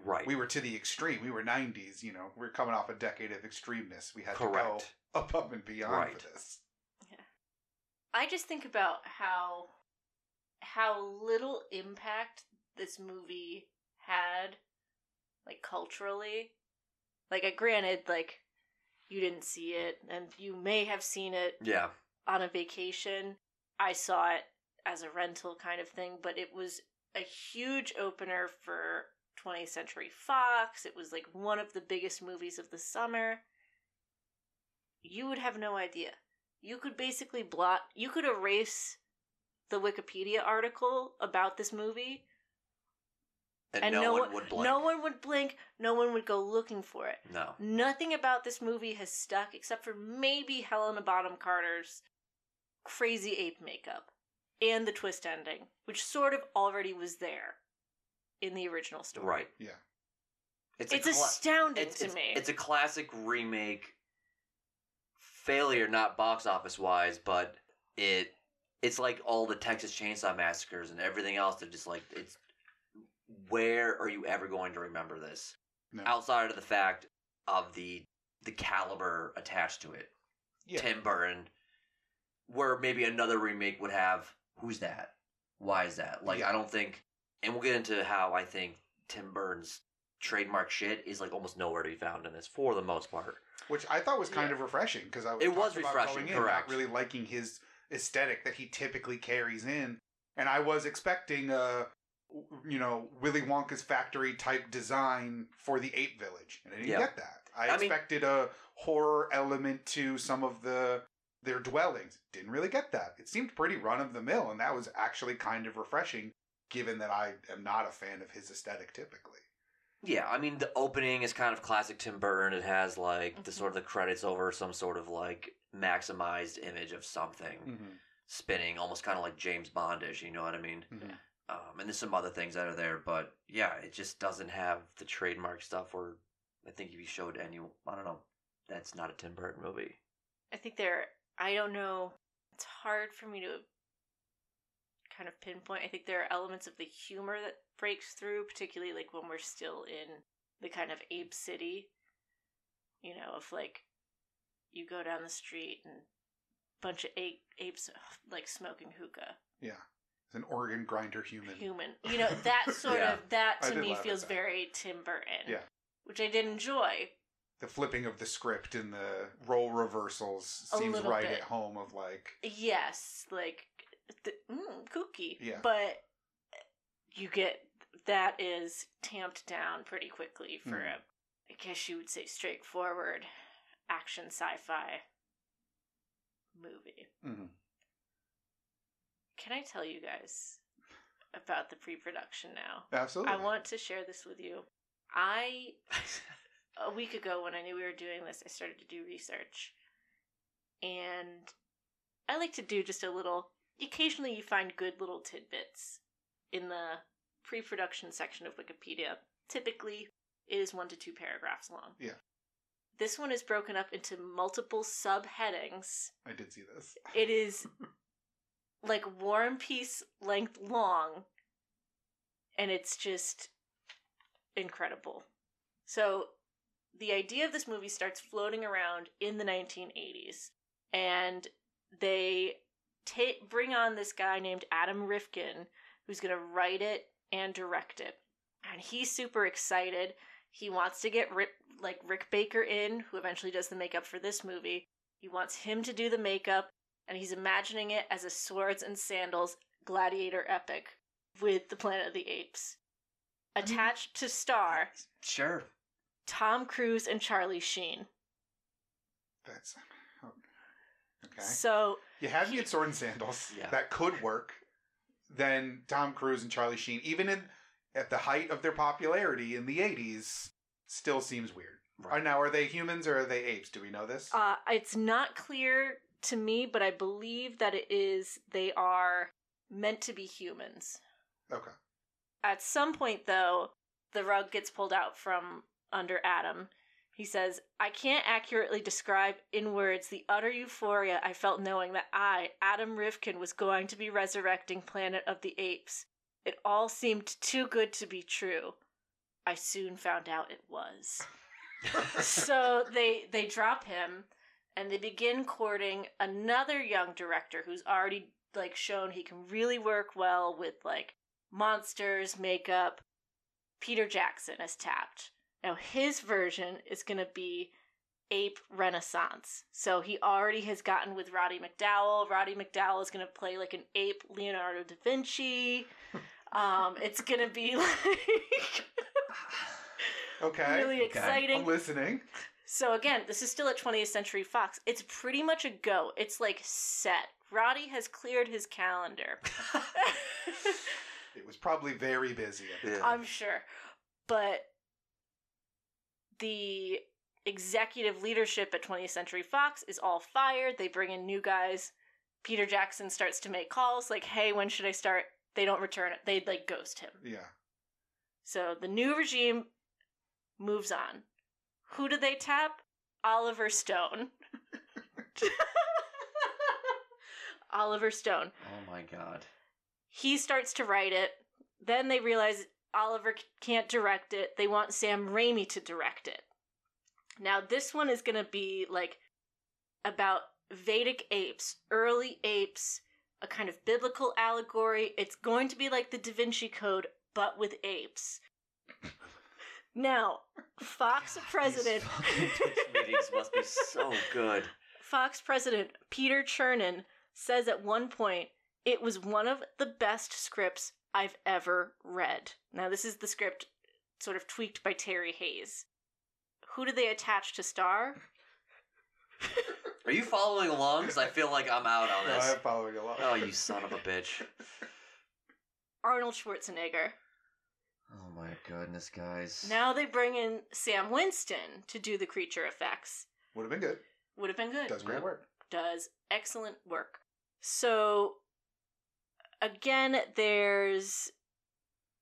Right. We were to the extreme. We were '90s. You know, we are coming off a decade of extremeness. We had Correct. to go above and beyond Right. for this. I just think about how how little impact this movie had, like culturally. Like, I granted, like you didn't see it, and you may have seen it Yeah. on a vacation. I saw it as a rental kind of thing, but it was a huge opener for 20th Century Fox. It was like one of the biggest movies of the summer. You would have no idea. You could basically blot, you could erase the Wikipedia article about this movie, And, and no, no, one one would blink. no one would blink, no one would go looking for it. No. Nothing about this movie has stuck except for maybe Helena Bonham Carter's crazy ape makeup and the twist ending, which sort of already was there in the original story. Right. Yeah. It's, It's, cla- astounding it's, to it's, me. it's a classic remake failure, not box office wise, but it it's like all the Texas Chainsaw Massacres and everything else that just like it's where are you ever going to remember this No. outside of the fact of the the caliber attached to it Yeah. tim burton where maybe another remake would have who's that why is that like Yeah. i don't think and we'll get into how i think tim burton's trademark shit is like almost nowhere to be found in this for the most part Which I thought was kind Yeah. of refreshing because I was It was refreshing, in, correct. really liking his aesthetic that he typically carries in, and I was expecting a you know Willy Wonka's factory type design for the Ape Village, and I didn't Yeah. get that. I, I mean- expected a horror element to some of the their dwellings. Didn't really get that. It seemed pretty run of the mill, and that was actually kind of refreshing, given that I am not a fan of his aesthetic typically. yeah i mean the opening is kind of classic tim burton it has like the Mhm. sort of the credits over some sort of like maximized image of something Mm-hmm. spinning almost kind of like james bondish you know what i mean Mhm. Um, and there's some other things that are there, but yeah, it just doesn't have the trademark stuff. Or I think if you showed any, I don't know, that's not a Tim Burton movie. I think there, I don't know, it's hard for me to kind of pinpoint. I think there are elements of the humor that breaks through, particularly like when we're still in the kind of ape city. You know, if like you go down the street and a bunch of ape, apes like smoking hookah, Yeah, it's an organ grinder human. human. You know, that sort Yeah. of that to me feels very Tim Burton. Yeah. Which I did enjoy. the flipping of the script and the role reversals A seems right bit. at home of like Yes, like the, mm, kooky. Yeah. But you get that is tamped down pretty quickly for Mhm. a, I guess you would say, straightforward action sci-fi movie. mhm. Can I tell you guys about the pre-production now? absolutely I want to share this with you. I a week ago when I knew we were doing this, I started to do research. And I like to do just a little occasionally you find good little tidbits in the pre-production section of Wikipedia. Typically it is 1 to 2 paragraphs long. Yeah. this one is broken up into multiple subheadings. I did see this. It is like War and Peace length long, and it's just incredible. So, the idea of this movie starts floating around in the 1980s, and they ta- bring on this guy named Adam Rifkin who's going to write it and direct it. And he's super excited. He wants to get Rick, like Rick Baker in, who eventually does the makeup for this movie. He wants him to do the makeup, and he's imagining it as a swords and sandals gladiator epic with the Planet of the Apes. Attached to star Sure. Tom Cruise and Charlie Sheen. That's okay. So You have me at sword and sandals. Yeah. That could work. Then Tom Cruise and Charlie Sheen, even in at the height of their popularity in the '80s, still seems weird. Right. Are now are they humans or are they apes? Do we know this? Uh, it's not clear to me, but I believe that it is they are meant to be humans. okay. At some point, though, the rug gets pulled out from under Adam. He says, I can't accurately describe in words the utter euphoria I felt knowing that I, Adam Rifkin, was going to be resurrecting Planet of the Apes. It all seemed too good to be true. I soon found out it was. so they they drop him and they begin courting another young director who's already like shown he can really work well with like monsters makeup peter jackson is tapped now his version is going to be ape renaissance so he already has gotten with roddy mcdowall roddy mcdowall is going to play like an ape leonardo da vinci um it's going to be like Okay. really okay. exciting I'm listening. So again, this is still at 20th Century Fox. It's pretty much a go. It's like set. Roddy has cleared his calendar. It was probably very busy. At the Yeah. time. I'm sure. But the executive leadership at 20th Century Fox is all fired. They bring in new guys. Peter Jackson starts to make calls like, "Hey, when should I start?" They don't return it. They like ghost him. Yeah. So the new regime moves on. Who do they tap? Oliver Stone. Oliver Stone. Oh my god. He starts to write it. Then they realize Oliver can't direct it. They want Sam Raimi to direct it. Now, this one is going to be like about Vedic apes, early apes, a kind of biblical allegory. It's going to be like the Da Vinci Code, but with apes. Now, Fox president. These fucking meetings must be so good. Fox president Peter Chernin says at one point it was one of the best scripts I've ever read. Now, this is the script sort of tweaked by Terry Hayes. Who do they attach to star? Are you following along? Because I feel like I'm out on No, this. I'm following along. Oh, you son of a bitch. Arnold Schwarzenegger. Oh my goodness, guys. Now they bring in Stan Winston to do the creature effects. Would have been good. Would have been good. Does great Yep. work. does excellent work. So, again, there's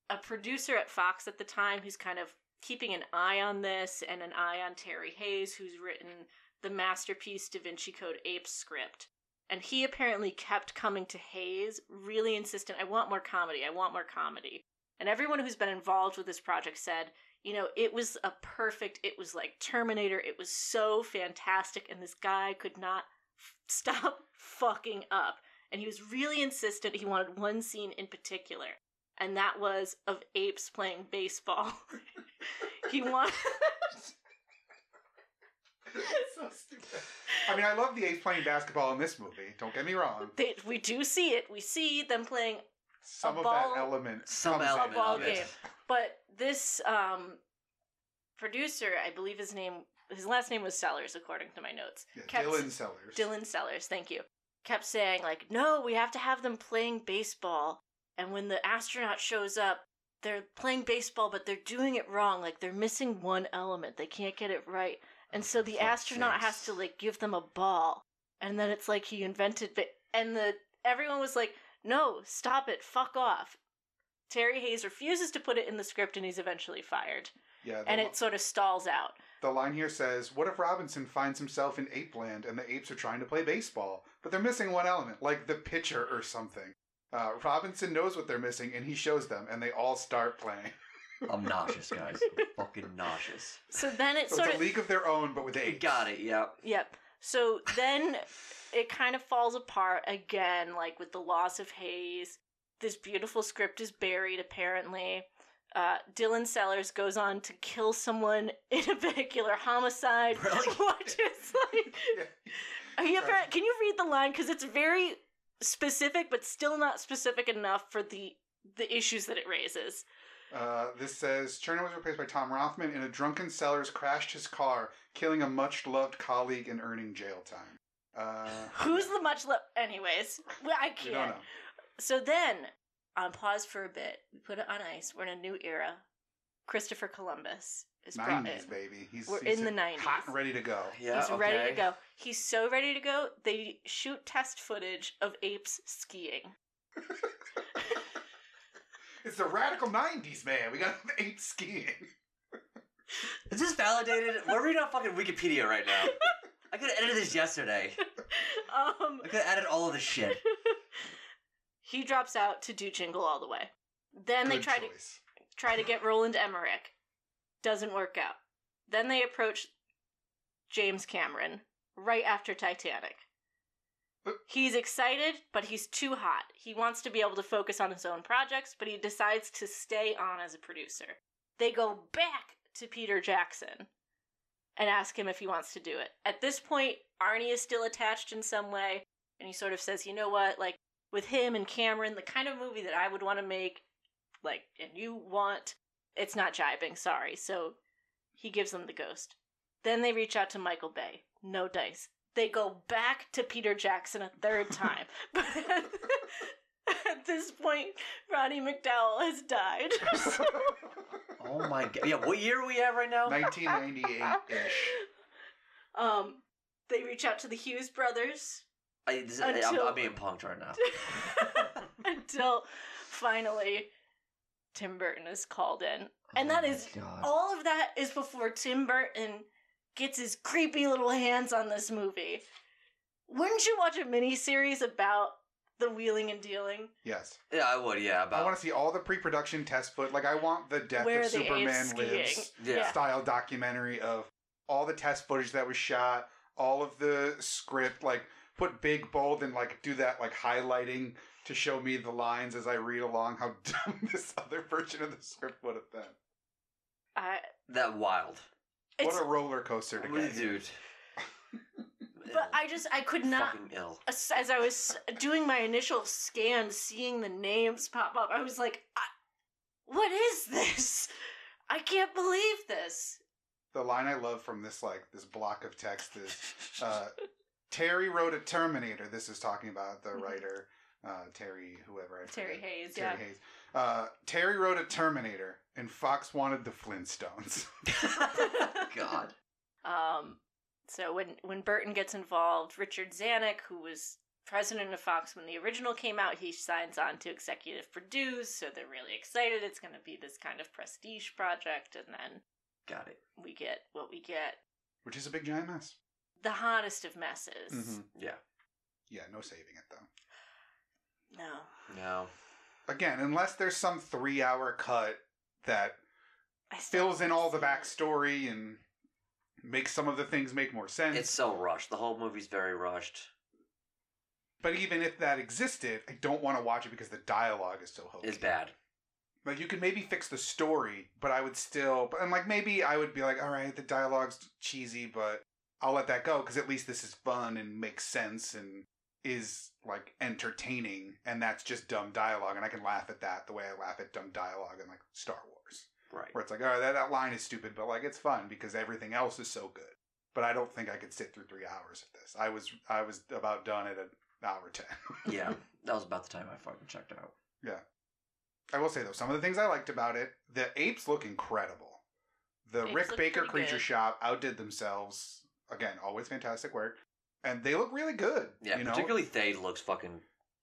a producer at Fox at the time who's kind of keeping an eye on this and an eye on Terry Hayes, who's written the masterpiece Da Vinci Code Ape script. And he apparently kept coming to Hayes, really insistent, I want more comedy, I want more comedy. And everyone who's been involved with this project said, you know, it was a perfect, it was like Terminator, it was so fantastic, and this guy could not f- stop fucking up. And he was really insistent he wanted one scene in particular, and that was of apes playing baseball. he wanted. so stupid. I mean, I love the apes playing basketball in this movie. Don't get me wrong. they, we do see it. We see them playing Some A of ball- that element. Some comes element ball of it. game. But this um, producer, I believe his name, his last name was Sellers, according to my notes. Yeah, kept- Dylan Sellers. Dylan Sellers, thank you, kept saying like, "No, we have to have them playing baseball." And when the astronaut shows up, they're playing baseball, but they're doing it wrong. Like they're missing one element. They can't get it right. And so the astronaut has to like give them a ball. And then it's like he invented ba- and the everyone was like, "No, stop it. Fuck off." Terry Hayes refuses to put it in the script and he's eventually fired. Yeah, And li- it sort of stalls out. the line here says, "What if Robinson finds himself in ape land and the apes are trying to play baseball, but they're missing one element, like the pitcher or something." Uh, Robinson knows what they're missing, and he shows them, and they all start playing. I'm nauseous, guys. I'm fucking nauseous. So then it So sort it's a league of their own, but with apes. Got it. Yep. Yep. So then it kind of falls apart again, like with the loss of Hayes. This beautiful script is buried, apparently. Uh, Dylan Sellers goes on to kill someone in a vehicular homicide. Really? Which is like. Have you ever, can you read the line? Because it's very specific, but still not specific enough for the the issues that it raises. Uh, this says Chernin was replaced by Tom Rothman in a drunken Sellers crashed his car, killing a much loved colleague and earning jail time. Uh, Who's the much love? Anyways, well, I we don't can't. know. So then, on pause for a bit, we put it on ice. We're in a new era. Christopher Columbus is brought Nineties in. baby. He's We're he's in the 90s. hot and ready to go. Yeah. He's okay. ready to go. He's so ready to go. They shoot test footage of apes skiing. It's the radical nineties, man. We got ape skiing. Is this validated? We're reading on fucking Wikipedia right now. I could have edited this yesterday. Um, I could have added all of this shit. he drops out to do Jingle All the Way. Then they Good try to try to get Roland Emmerich. Doesn't work out. Then they approach James Cameron right after Titanic. He's excited, but he's too hot. He wants to be able to focus on his own projects, but he decides to stay on as a producer. They go back to Peter Jackson and ask him if he wants to do it. At this point, Arnie is still attached in some way, and he sort of says, you know what, like, with him and Cameron, the kind of movie that I would want to make, like, and you want, it's not jibing, sorry. So he gives them the ghost. Then they reach out to Michael Bay. No dice. They go back to Peter Jackson a third time. but at, this point, Ronnie McDowall has died. Oh my god. Yeah, what year are we at right now? 1998 ish. um, they reach out to the Hughes brothers I, this, I'm, Until- I'm being punked right now. until finally Tim Burton is called in. And that Oh my is God. all of that is before Tim Burton gets his creepy little hands on this movie. Wouldn't you watch a miniseries about the wheeling and dealing? Yes. Yeah, I would. Yeah, about. I want to see all the pre-production test foot. Like I want the Death Where of the apes Superman skiing. Lives Yeah. style documentary of all the test footage that was shot, all of the script, like put big bold and like do that like highlighting to show me the lines as I read along how dumb this other version of the script would have been. I, that wild. it's, what a roller coaster to get. Dude. but I just I could not. Fucking ill. As, as I was doing my initial scan, seeing the names pop up, I was like, I, "What is this? I can't believe this." The line I love from this like this block of text is uh, Terry wrote a Terminator. This is talking about the Mhm. writer uh, Terry, whoever I Terry forget. Hayes, Terry yeah. Hayes. Uh, Terry wrote a Terminator, and Fox wanted the Flintstones. God. Um, so when when Burton gets involved, Richard Zanuck, who was president of Fox when the original came out, he signs on to executive produce. So they're really excited. It's going to be this kind of prestige project, and then Got it. we get what we get: Which is a big giant mess. the hottest of messes. Mhm. Yeah. Yeah, no saving it though. No, No. Again, unless there's some three-hour cut that fills in all the backstory and makes some of the things make more sense. It's so rushed. The whole movie's very rushed. but even if that existed, I don't want to watch it because the dialogue is so hokey. It's bad. Like you could maybe fix the story, but I would still. But and like maybe I would be like, all right, the dialogue's cheesy, but I'll let that go because at least this is fun and makes sense and is like entertaining, and that's just dumb dialogue, and I can laugh at that the way I laugh at dumb dialogue in like Star Wars, Right. where it's like, oh, that, that line is stupid, but like it's fun because everything else is so good. But I don't think I could sit through three hours of this. I was I was about done at an hour ten. Yeah. That was about the time I fucking checked out. Yeah. I will say though, some of the things I liked about it, the apes look incredible. The Apes Rick Baker Creature good. Shop outdid themselves. Again, always fantastic work, and they look really good. Yeah, you know, particularly Thade looks fucking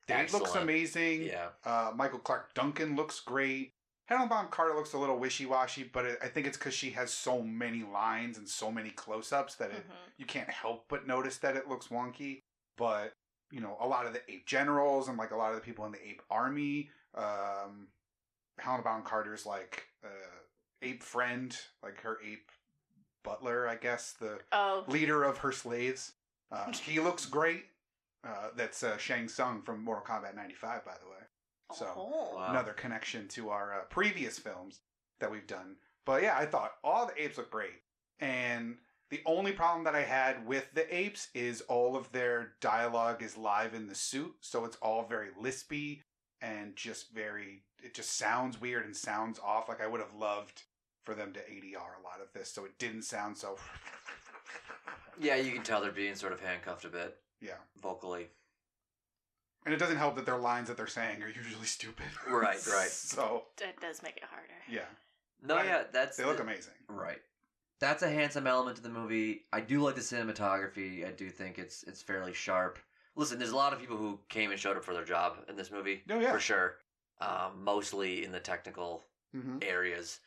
Dave looks amazing. Yeah. Uh, Michael Clarke Duncan looks great. Bonham Carter looks a little wishy washy, but it, I think it's because she has so many lines and so many close ups that it, Mhm. you can't help but notice that it looks wonky. But you know, a lot of the ape generals and like a lot of the people in the ape army, um, Bonham Carter's like uh, ape friend, like her ape butler, I guess the Oh, leader of her slaves. Uh, he looks great. Uh, that's uh, Shang Tsung from Mortal Kombat '95, by the way. So oh. Wow. another connection to our uh, previous films that we've done. But yeah, I thought all the apes look great, and the only problem that I had with the apes is all of their dialogue is live in the suit, so it's all very lispy and just very. It just sounds weird and sounds off. Like I would have loved for them to ADR a lot of this, so it didn't sound so. Yeah, you can tell they're being sort of handcuffed a bit Yeah, vocally. And it doesn't help that their lines that they're saying are usually stupid. Right, right. So That does make it harder. yeah, No, Right. yeah, that's they look the- amazing. Right. That's a handsome element to the movie. I do like the cinematography. I do think it's it's fairly sharp. Listen, there's a lot of people who came and showed up for their job in this movie. Oh, yeah. For sure. Um, mostly in the technical hmm areas.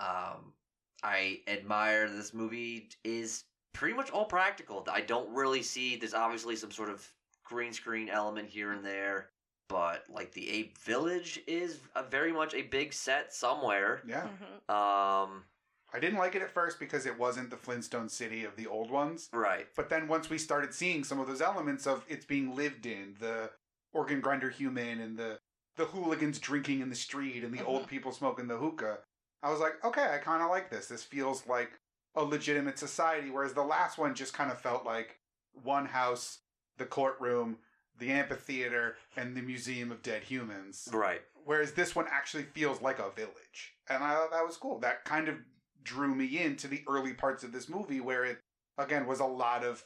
Um, I admire this movie is Pretty much all practical. I don't really see. There's obviously some sort of green screen element here and there, but like the ape village is a very much a big set somewhere. Yeah. hmm Um, I didn't like it at first because it wasn't the Flintstone city of the old ones. right. But then once we started seeing some of those elements of it's being lived in, the organ grinder human and the the hooligans drinking in the street and the Mhm. old people smoking the hookah, I was like, okay, I kind of like this. This feels like a legitimate society. Whereas the last one just kind of felt like one house, the courtroom, the amphitheater, and the Museum of Dead Humans. Right. Whereas this one actually feels like a village. And I thought that was cool. That kind of drew me into the early parts of this movie where it, again, was a lot of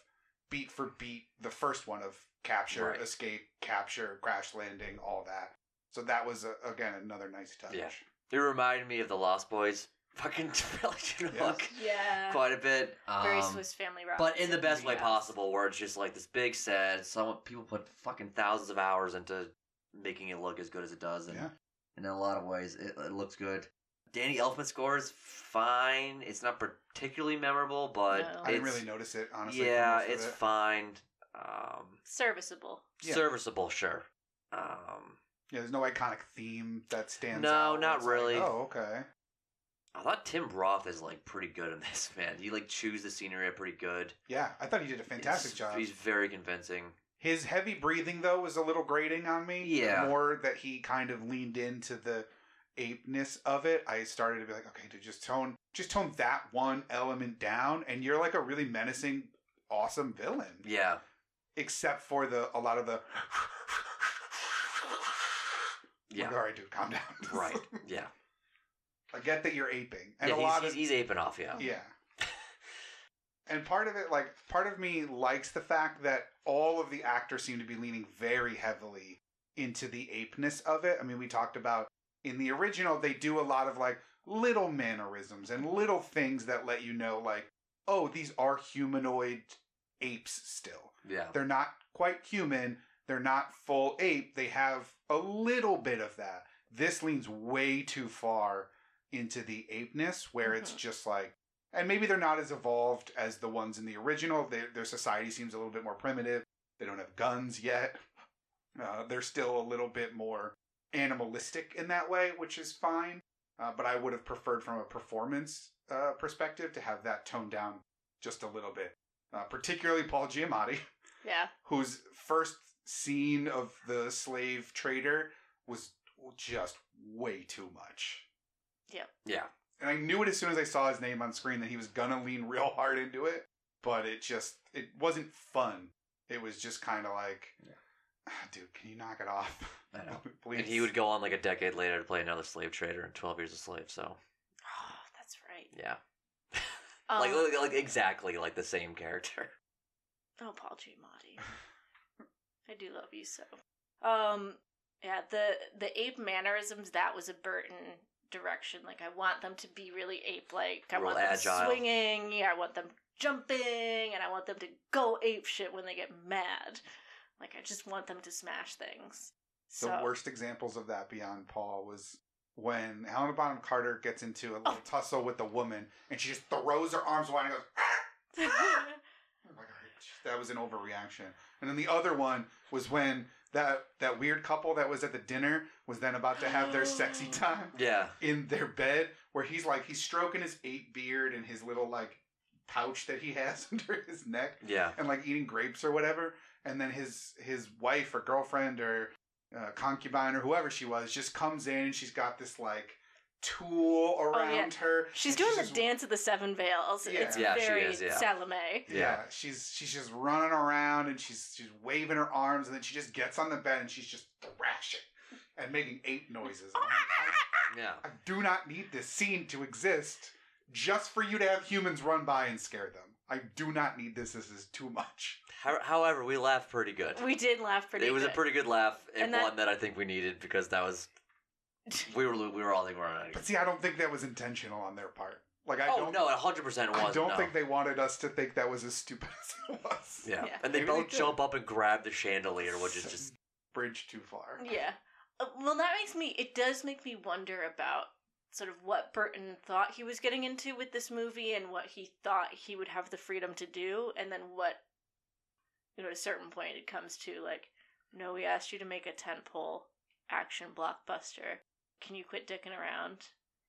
beat for beat, the first one of capture, Right. escape, capture, crash landing, all that. So that was, a, again, another nice touch. Yeah. It reminded me of the Lost Boys. Fucking Pelican Yeah. Hook Yeah. quite a bit. Very Um, Swiss Family Robinson. But in the best way possible, where it's just like this big set. Some people put fucking thousands of hours into making it look as good as it does, and Yeah. in a lot of ways, it, it looks good. Danny Elfman score is fine. It's not particularly memorable, but No. I didn't really notice it, honestly. for yeah, it's it. fine. Um, Serviceable. Yeah. Serviceable, sure. Um, Yeah, there's no iconic theme that stands No, out. where not it's like, really. oh, okay. I thought Tim Roth is like pretty good in this man. He like chews the scenery up pretty good. Yeah, I thought he did a fantastic He's- job. He's very convincing. His heavy breathing though was a little grating on me. Yeah. The more that he kind of leaned into the apeness of it, I started to be like, okay, to just tone just tone that one element down and you're like a really menacing, awesome villain. Yeah, Except for the a lot of the yeah, all right, dude, calm down. right, yeah. I get that you're aping. And yeah, a lot he's, of he's aping off. Yeah, Yeah. and part of it, like, part of me likes the fact that all of the actors seem to be leaning very heavily into the apeness of it. I mean, we talked about in the original, they do a lot of like little mannerisms and little things that let you know, like, oh, these are humanoid apes still. yeah, They're not quite human. They're not full ape. They have a little bit of that. This leans way too far into the apeness, where it's Mhm. just like, and maybe they're not as evolved as the ones in the original. Their their society seems a little bit more primitive. They don't have guns yet. Uh, they're still a little bit more animalistic in that way, which is fine. Uh, but I would have preferred, from a performance uh, perspective, to have that toned down just a little bit. Uh, particularly Paul Giamatti Yeah. whose first scene of the slave trader was just way too much. Yeah. Yeah. And I knew it as soon as I saw his name on screen that he was gonna lean real hard into it, but it just it wasn't fun. It was just kind of like, Yeah. "Ah, dude, can you knock it off? I know. Please. And he would go on like a decade later to play another slave trader in Twelve Years a Slave. So Oh, that's right. yeah, Um, like, like like exactly like the same character. Oh, Paul Giamatti. I do love you so. Um, yeah, the the ape mannerisms that was a Burton direction. Like, I want them to be really ape like. I Real want them agile. swinging. Yeah, I want them jumping, and I want them to go ape shit when they get mad. Like I just want them to smash things. The worst examples of that beyond Paul was when Helena Bonham Carter gets into a little Oh. tussle with the woman and she just throws her arms wide and goes, "Ah!" Oh my God, that was an overreaction. And then the other one was when that that weird couple that was at the dinner was then about to have their sexy time Yeah. in their bed, where he's like he's stroking his eight beard and his little like pouch that he has under his neck, Yeah. and like eating grapes or whatever. And then his his wife or girlfriend or uh, concubine or whoever she was just comes in and she's got this like tool around Oh, yeah. her. She's and doing the just- dance of the seven veils. Yeah. It's Yeah, she very is, yeah. Salome. Yeah. Yeah. she's she's just running around and she's she's waving her arms and then she just gets on the bed and she's just thrashing and making ape noises. And I'm like, Yeah. I, I do not need this scene to exist just for you to have humans run by and scare them. I do not need this. This is too much. However, we laughed pretty good. We did laugh pretty. it was good. a pretty good laugh and, And that- one that I think we needed because that was we were we were all thinking we're But see, I don't think that was intentional on their part. Like I Oh don't. no, hundred percent was. I don't no. think they wanted us to think that was as stupid as it was. Yeah. Yeah. and they Maybe both they jump up and grab the chandelier, which is just bridge too far. Yeah. Uh, Well, that makes me. It does make me wonder about sort of what Burton thought he was getting into with this movie, and what he thought he would have the freedom to do, and then what. You know, at a certain point, it comes to like, no, we asked you to make a tentpole action blockbuster. Can you quit dicking around?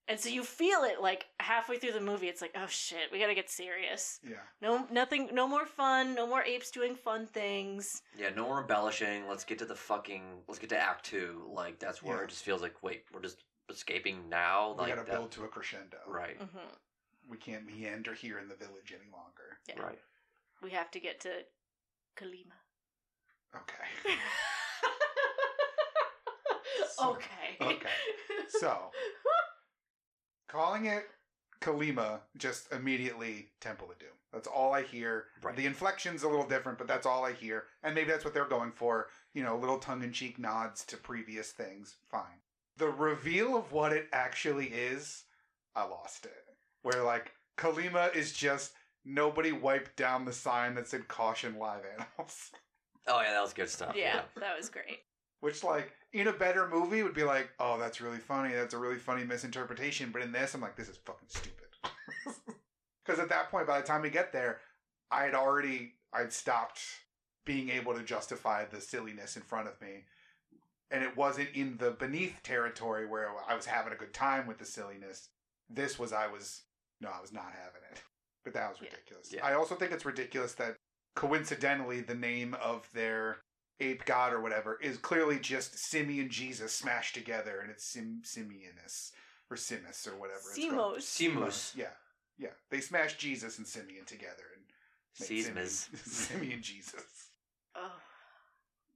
And so you feel it like halfway through the movie. It's like, oh shit, we gotta get serious. Yeah. No, nothing, no more fun. No more apes doing fun things. yeah. No more embellishing. Let's get to the fucking. Let's get to Act Two. Like that's where Yeah. it just feels like wait, we're just escaping now. We Like gotta that- build to a crescendo. Right. hmm We can't meander here in the village any longer. Yeah. Right. We have to get to Calima. Okay. okay. okay. So, calling it Calima just immediately Temple of Doom. That's all I hear. Right. The inflection's a little different, but that's all I hear. And maybe that's what they're going for. You know, little tongue in cheek nods to previous things. Fine. The reveal of what it actually is, I lost it. Where, like, Calima is just nobody wiped down the sign that said caution live animals. Oh yeah, that was good stuff. yeah, that was great. Which, like, in a better movie would be like, oh, that's really funny. That's a really funny misinterpretation. But in this, I'm like, this is fucking stupid. Because at that point, by the time we get there, I had already, I'd stopped being able to justify the silliness in front of me. And it wasn't in the beneath territory where I was having a good time with the silliness. This was, I was, no, I was not having it. But that was Yeah. ridiculous. Yeah. I also think it's ridiculous that coincidentally the name of their ape god or whatever is clearly just Simian Jesus smashed together, and it's Sim Simeonus or Simus or whatever. it's called. Simos. Simus. Yeah, yeah. They smashed Jesus and Simian together and made Simian, Seasmas. Simian Jesus. Oh,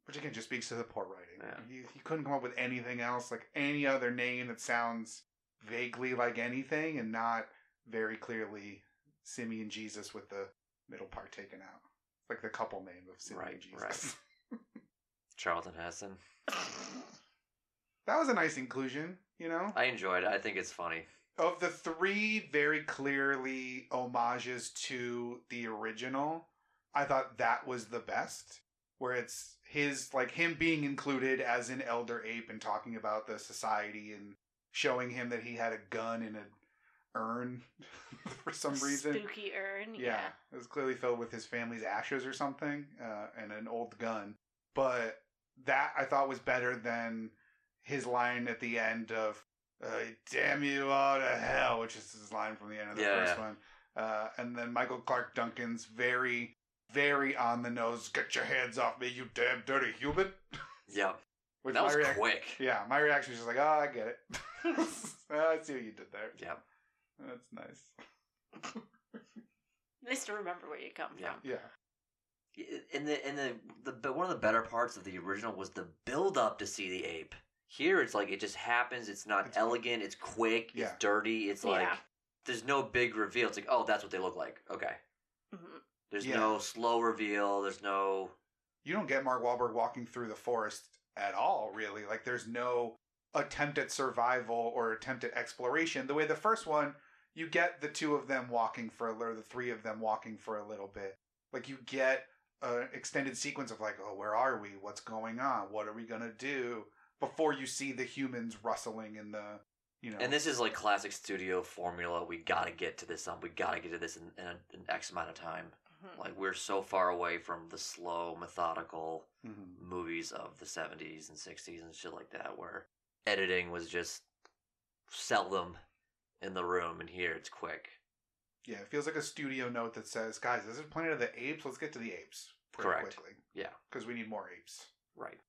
Which again just speaks to the poor writing. Yeah. You, you couldn't come up with anything else, like any other name that sounds vaguely like anything and not very clearly Simian Jesus with the middle part taken out. Like the couple name of Simian Right, Jesus. right. Charlton Heston. That was a nice inclusion, you know? I enjoyed it. I think it's funny. Of the three very clearly homages to the original, I thought that was the best. Where it's his, like him being included as an elder ape and talking about the society and showing him that he had a gun in an urn for some reason. spooky urn. Yeah, it was clearly filled with his family's ashes or something, uh, and an old gun. But that I thought was better than his line at the end of uh, "Damn you all to hell," which is his line from the end of the Yeah, first yeah. one. Uh, and then Michael Clarke Duncan's very, very on the nose. Get your hands off me, you damn dirty human! Yeah, Which that my was reac- quick. Yeah, my reaction was just like, "Oh, I get it. I see what you did there. Yeah, That's nice." Nice to remember where you come Yeah. from. Yeah, in the in the the but one of the better parts of the original was the build up to see the ape. Here, it's like it just happens. It's not It's- elegant. It's quick. Yeah. It's dirty. It's like there's no big reveal. It's like oh, that's what they look like. Okay. Mhm. There's Yeah. no slow reveal. There's no you don't get Mark Wahlberg walking through the forest at all, really. Like there's no attempt at survival or attempt at exploration. The way the first one, you get the two of them walking for a little, the three of them walking for a little bit. Like you get an extended sequence of like, oh, where are we? What's going on? What are we gonna do? Before you see the humans rustling in the, you know, And this is like classic studio formula. We gotta get to this. Um, we gotta get to this in, in an X amount of time. Mhm. Like we're so far away from the slow, methodical Mhm. movies of the '70s and '60s and shit like that, where editing was just seldom in the room, and here it's quick. Yeah, it feels like a studio note that says, guys, this is Planet of the Apes. Let's get to the apes pretty Correct. quickly Yeah, because we need more apes. right.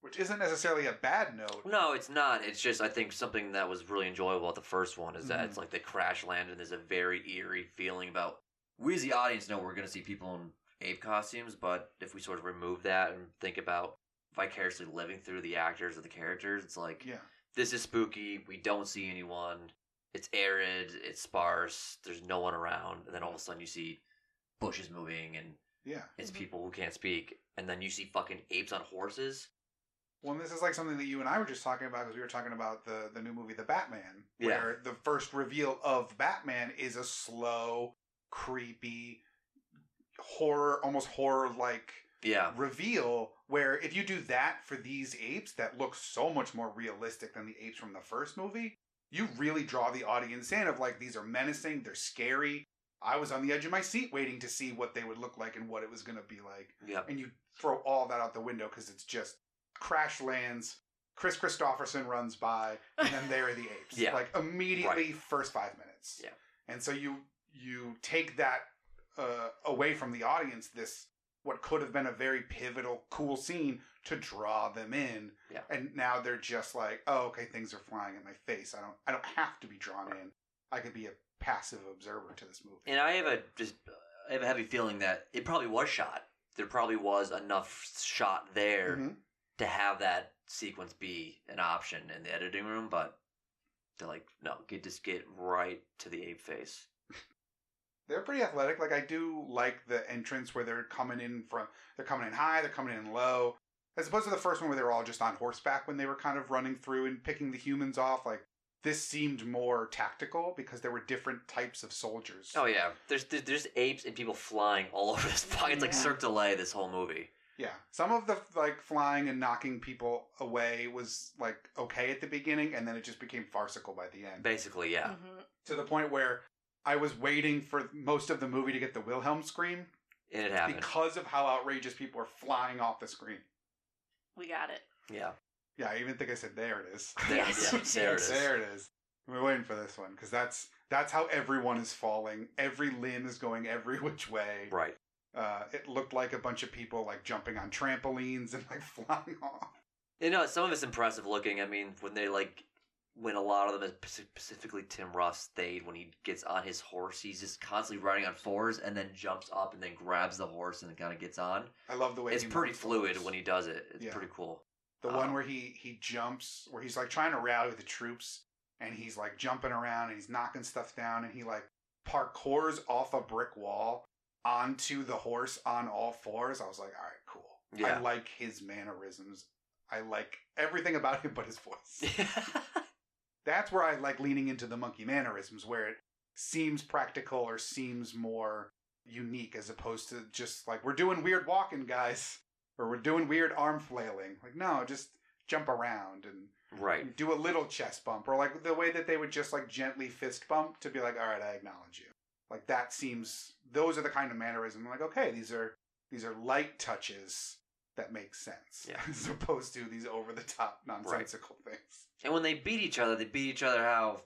Which isn't necessarily a bad note. No, it's not. It's just I think something that was really enjoyable about the first one is that Mhm. it's like the crash land and there's a very eerie feeling about We as the audience know we're going to see people in ape costumes, but if we sort of remove that and think about vicariously living through the actors or the characters, it's like Yeah. this is spooky. We don't see anyone. It's arid. It's sparse. There's no one around, and then all of a sudden you see bushes moving and Yeah. it's Mhm. people who can't speak, and then you see fucking apes on horses. Well, and this is like something that you and I were just talking about because we were talking about the the new movie The Batman, Yeah. where the first reveal of Batman is a slow, creepy, horror, almost horror like Yeah, reveal. Where if you do that for these apes that look so much more realistic than the apes from the first movie, you really draw the audience in of like these are menacing, they're scary. I was on the edge of my seat waiting to see what they would look like and what it was going to be like yeah, and you throw all that out the window because it's just crash lands. Kris Kristofferson runs by, and then there are the apes. Yeah. like immediately, first five minutes. Yeah. and so you you take that uh, away from the audience. This what could have been a very pivotal, cool scene to draw them in. Yeah. and now they're just like, oh, okay, things are flying in my face. I don't I don't have to be drawn in. I could be a passive observer to this movie. and I have a just I have a heavy feeling that it probably was shot. There probably was enough shot there Mhm. to have that sequence be an option in the editing room, but they're like, no, get just get right to the ape face. They're pretty athletic. Like I do like the entrance where they're coming in from they're coming in high, they're coming in low. As opposed to the first one where they were all just on horseback when they were kind of running through and picking the humans off. Like this seemed more tactical because there were different types of soldiers. Oh yeah, there's there's, there's apes and people flying all over this. fucking- It's like Yeah. Cirque du Soleil. This whole movie. Yeah. Some of the like flying and knocking people away was like okay at the beginning and then it just became farcical by the end. Basically, yeah. Mhm. To the point where I was waiting for most of the movie to get the Wilhelm scream And it happened. because of how outrageous people are flying off the screen. We got it. yeah. Yeah, I even think I said there it is. There, Yes, yeah, there it did. is. There it is. We're waiting for this one because that's that's how everyone is falling. Every limb is going every which way. Right. Uh, it looked like a bunch of people like jumping on trampolines and like flying off. You know, some of it's impressive looking. I mean, when they like, when a lot of them, specifically Tim Roth, Thade when he gets on his horse, he's just constantly riding on fours and then jumps up and then grabs the horse and then kind of gets on. I love the way It's pretty fluid when he does it. It's Yeah. pretty cool. The one Um, where he he jumps, where he's like trying to rally the troops, and he's like jumping around and he's knocking stuff down, and he like parkours off a brick wall onto the horse on all fours. I was like, all right, cool. Yeah. I like his mannerisms. I like everything about him but his voice. That's where I like leaning into the monkey mannerisms, where it seems practical or seems more unique as opposed to just like we're doing weird walking, guys, or we're doing weird arm flailing. Like no, just jump around and right. do a little chest bump, or like the way that they would just like gently fist bump to be like, all right, I acknowledge you. Like that seems those are the kind of mannerisms. Like, okay, these are these are light touches that makes sense, Yeah. as opposed to these over the top nonsensical things. And when they beat each other, they beat each other how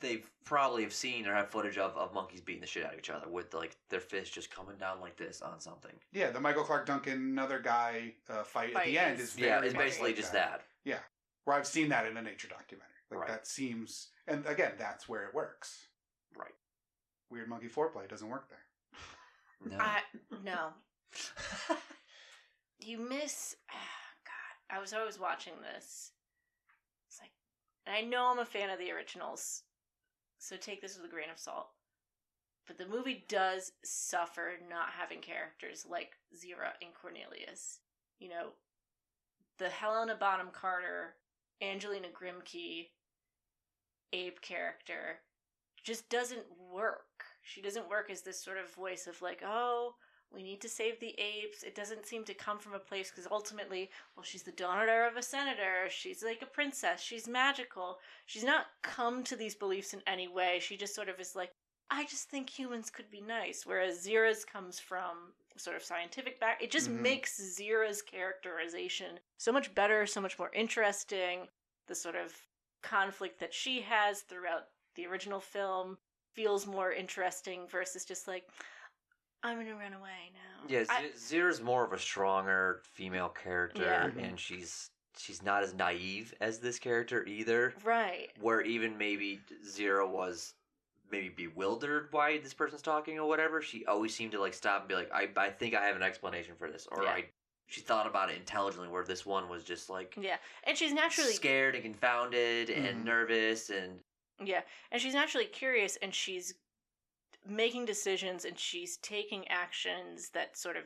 they probably have seen or have footage of, of monkeys beating the shit out of each other with like their fists just coming down like this on something. Yeah, the Michael Clarke Duncan another guy uh, fight, at the end is- is very Yeah, it's basically like just that. Yeah. Where I've seen that in a nature documentary. Like Right. that seems, and again, that's where it works. Right. Weird monkey foreplay doesn't work there. No. I no. You miss. God, I was always watching this. It's like, and I know I'm a fan of the originals, so take this with a grain of salt. But the movie does suffer not having characters like Zira and Cornelius. You know, the Helena Bonham Carter, Angelina Grimke, Abe character just doesn't work. She doesn't work as this sort of voice of like, oh, we need to save the apes. It doesn't seem to come from a place because ultimately, well, she's the daughter of a senator. She's like a princess. She's magical. She's not come to these beliefs in any way. She just sort of is like, I just think humans could be nice. Whereas Zira's comes from sort of scientific back. It just Mhm. makes Zira's characterization so much better, so much more interesting. The sort of conflict that she has throughout the original film feels more interesting versus just like, I'm gonna run away now. Yeah, I- Z- Zira's more of a stronger female character, Yeah. Mhm. and she's she's not as naive as this character either. right. Where even maybe Zira was maybe bewildered why this person's talking or whatever, she always seemed to like stop and be like, "I I think I have an explanation for this," or Yeah. I she thought about it intelligently. Where this one was just like Yeah, and she's naturally scared and confounded and Mhm. nervous and Yeah, and she's naturally curious and she's making decisions and she's taking actions that sort of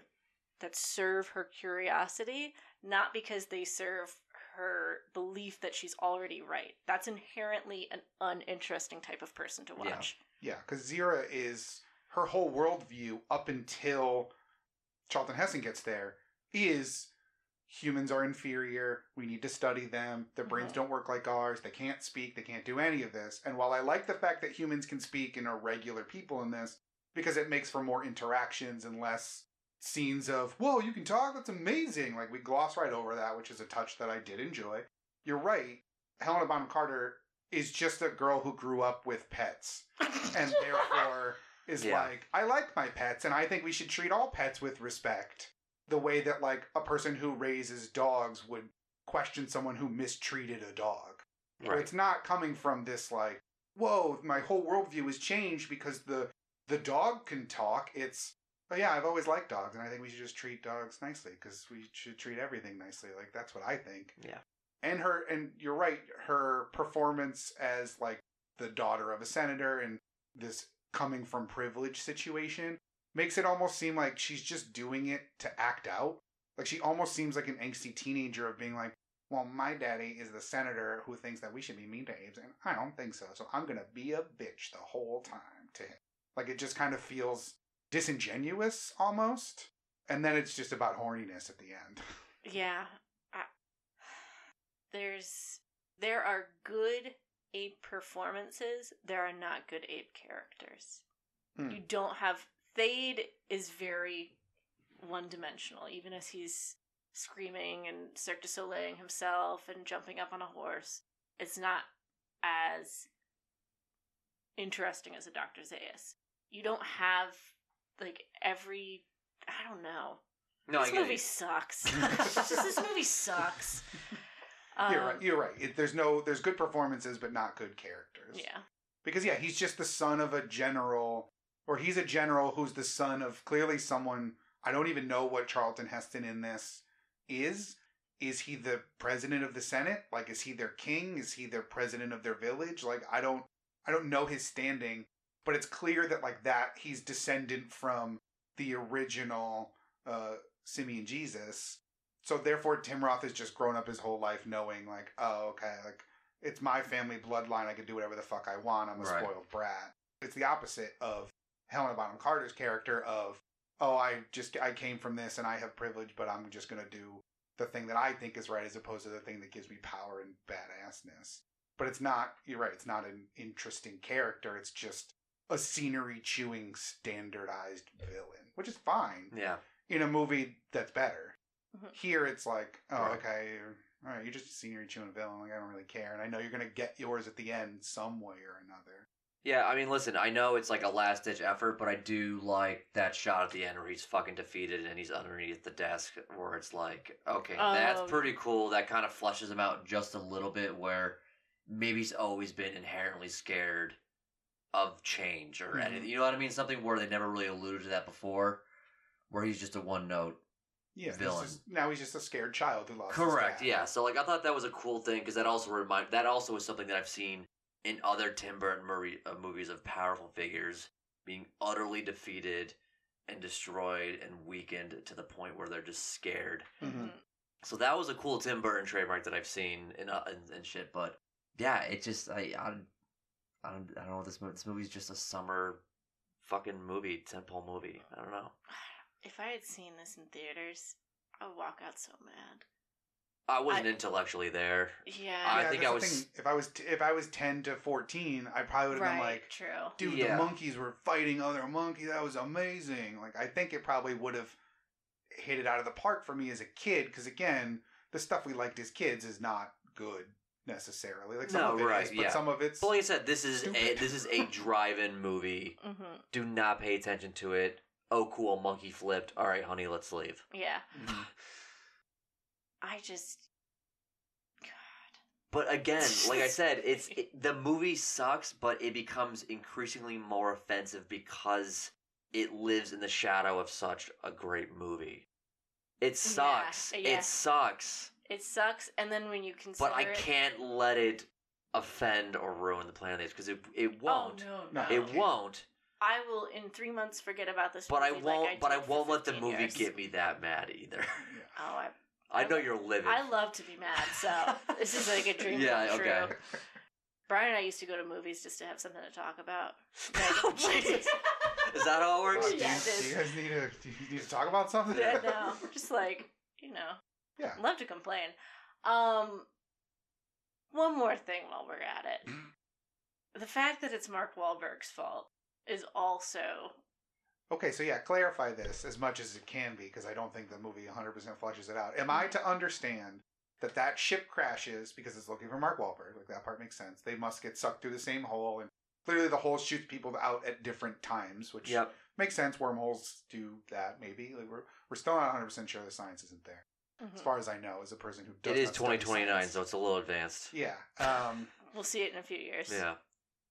that serve her curiosity, not because they serve her belief that she's already right. That's inherently an uninteresting type of person to watch. Yeah, because Zira is her whole worldview up until Charlton Heston gets there is humans are inferior. We need to study them. Their brains Mhm. don't work like ours. They can't speak. They can't do any of this. And while I like the fact that humans can speak and are regular people in this, because it makes for more interactions and less scenes of, whoa, you can talk? That's amazing. Like, we gloss right over that, which is a touch that I did enjoy. You're right. Helena Bonham Carter is just a girl who grew up with pets and therefore is Yeah. like, I like my pets, and I think we should treat all pets with respect. The way that like a person who raises dogs would question someone who mistreated a dog. Right. It's not coming from this like, whoa, my whole worldview has changed because the the dog can talk. It's oh yeah, I've always liked dogs, and I think we should just treat dogs nicely because we should treat everything nicely. Like that's what I think. Yeah. And her and you're right, her performance as like the daughter of a senator and this coming from privilege situation makes it almost seem like she's just doing it to act out. Like she almost seems like an angsty teenager of being like, well, my daddy is the senator who thinks that we should be mean to apes, and I don't think so. So I'm gonna be a bitch the whole time to him. Like it just kind of feels disingenuous almost, and then it's just about horniness at the end. Yeah. I, there's there are good ape performances. There are not good ape characters. Hmm. You don't have Thade is very one dimensional, even as he's screaming and Cirque du Soleil himself and jumping up on a horse. It's not as interesting as a Dr. Zaius. You don't have like every I don't know. No, this movie it. sucks. This movie sucks. you're Um, right. You're right. It, there's no there's good performances, but not good characters. Yeah. because yeah, he's just the son of a general, or he's a general who's the son of clearly someone. I don't even know what Charlton Heston in this is. Is he the president of the Senate? Like, is he their king? Is he their president of their village? Like, I don't, I don't know his standing, but it's clear that like that he's descendant from the original uh, Simian Jesus. So therefore, Tim Roth has just grown up his whole life knowing like, oh, okay, like it's my family bloodline. I can do whatever the fuck I want. I'm a Right. spoiled brat. It's the opposite of Helena Bonham Carter's character of, oh, I just I came from this and I have privilege, but I'm just gonna do the thing that I think is right as opposed to the thing that gives me power and badassness. But it's not. You're right. It's not an interesting character. It's just a scenery chewing standardized villain, which is fine Yeah. in a movie that's better. Mhm. Here, it's like, oh, Right. okay, all right, you're just a scenery chewing villain. Like, I don't really care, and I know you're gonna get yours at the end some way or another. Yeah, I mean, listen, I know it's like a last ditch effort, but I do like that shot at the end where he's fucking defeated and he's underneath the desk, where it's like, okay, that's Um, pretty cool. That kind of flushes him out just a little bit, where maybe he's always been inherently scared of change or Mhm. anything. You know what I mean? Something where they never really alluded to that before, where he's just a one note Yeah, Villain. now he's just a scared child who lost. his Correct. Yeah. So like I thought that was a cool thing because that also remind that also was something that I've seen in other Tim Burton Murray, uh, movies of powerful figures being utterly defeated and destroyed and weakened to the point where they're just scared. Mhm. So that was a cool Tim Burton trademark that I've seen in uh, in, in shit. But yeah, it just I I, I don't I don't know this movie. This movie's just a summer fucking movie, temple movie. I don't know. If I had seen this in theaters, I would walk out so mad. I wasn't I- intellectually there. Yeah. I Yeah, think I was- thing. If I was t- if I was ten to fourteen, I probably would have right. been like, true. dude, Yeah. the monkeys were fighting other monkeys. That was amazing. Like I think it probably would have hit it out of the park for me as a kid because again, the stuff we liked as kids is not good necessarily. Like some No, of it right, is, but yeah. some of it's But like I said, this is a this is a drive-in movie. hmm Do not pay attention to it. Oh, cool, monkey flipped. All right, honey, let's leave. Yeah. I just. God. But again, like I said, it's it, the movie sucks, but it becomes increasingly more offensive because it lives in the shadow of such a great movie. It sucks. yeah. It sucks. It sucks, and then when you consider But I it- can't let it offend or ruin the plan of because it it oh, won't. Oh no, No. no. It won't. I will in three months forget about this. But I won't. Like I but I won't let the movie years. get me that mad either. Yeah. Oh, I, I know you're living. I love to be mad. So this is like a dream Yeah, come okay. Brian and I used to go to movies just to have something to talk about. Oh, Jesus. Is that how it Oh, works? do, you, Yeah, it do you guys need to do you need to talk about something? yeah, no, just like you know, Yeah. love to complain. Um, one more thing while we're at it, the fact that it's Mark Wahlberg's fault is also Okay, so yeah, clarify this as much as it can be because I don't think the movie 100% fleshes it out. Am I to understand that that ship crashes because it's looking for Mark Wahlberg? Like that part makes sense. They must get sucked through the same hole, and clearly the hole shoots people out at different times, which Yep. makes sense. Wormholes do that, maybe. Like we're we're still not 100% sure the science isn't there, mhm. as far as I know, as a person who does It is 2029, so it's a little advanced. yeah. Um, we'll see it in a few years. Yeah.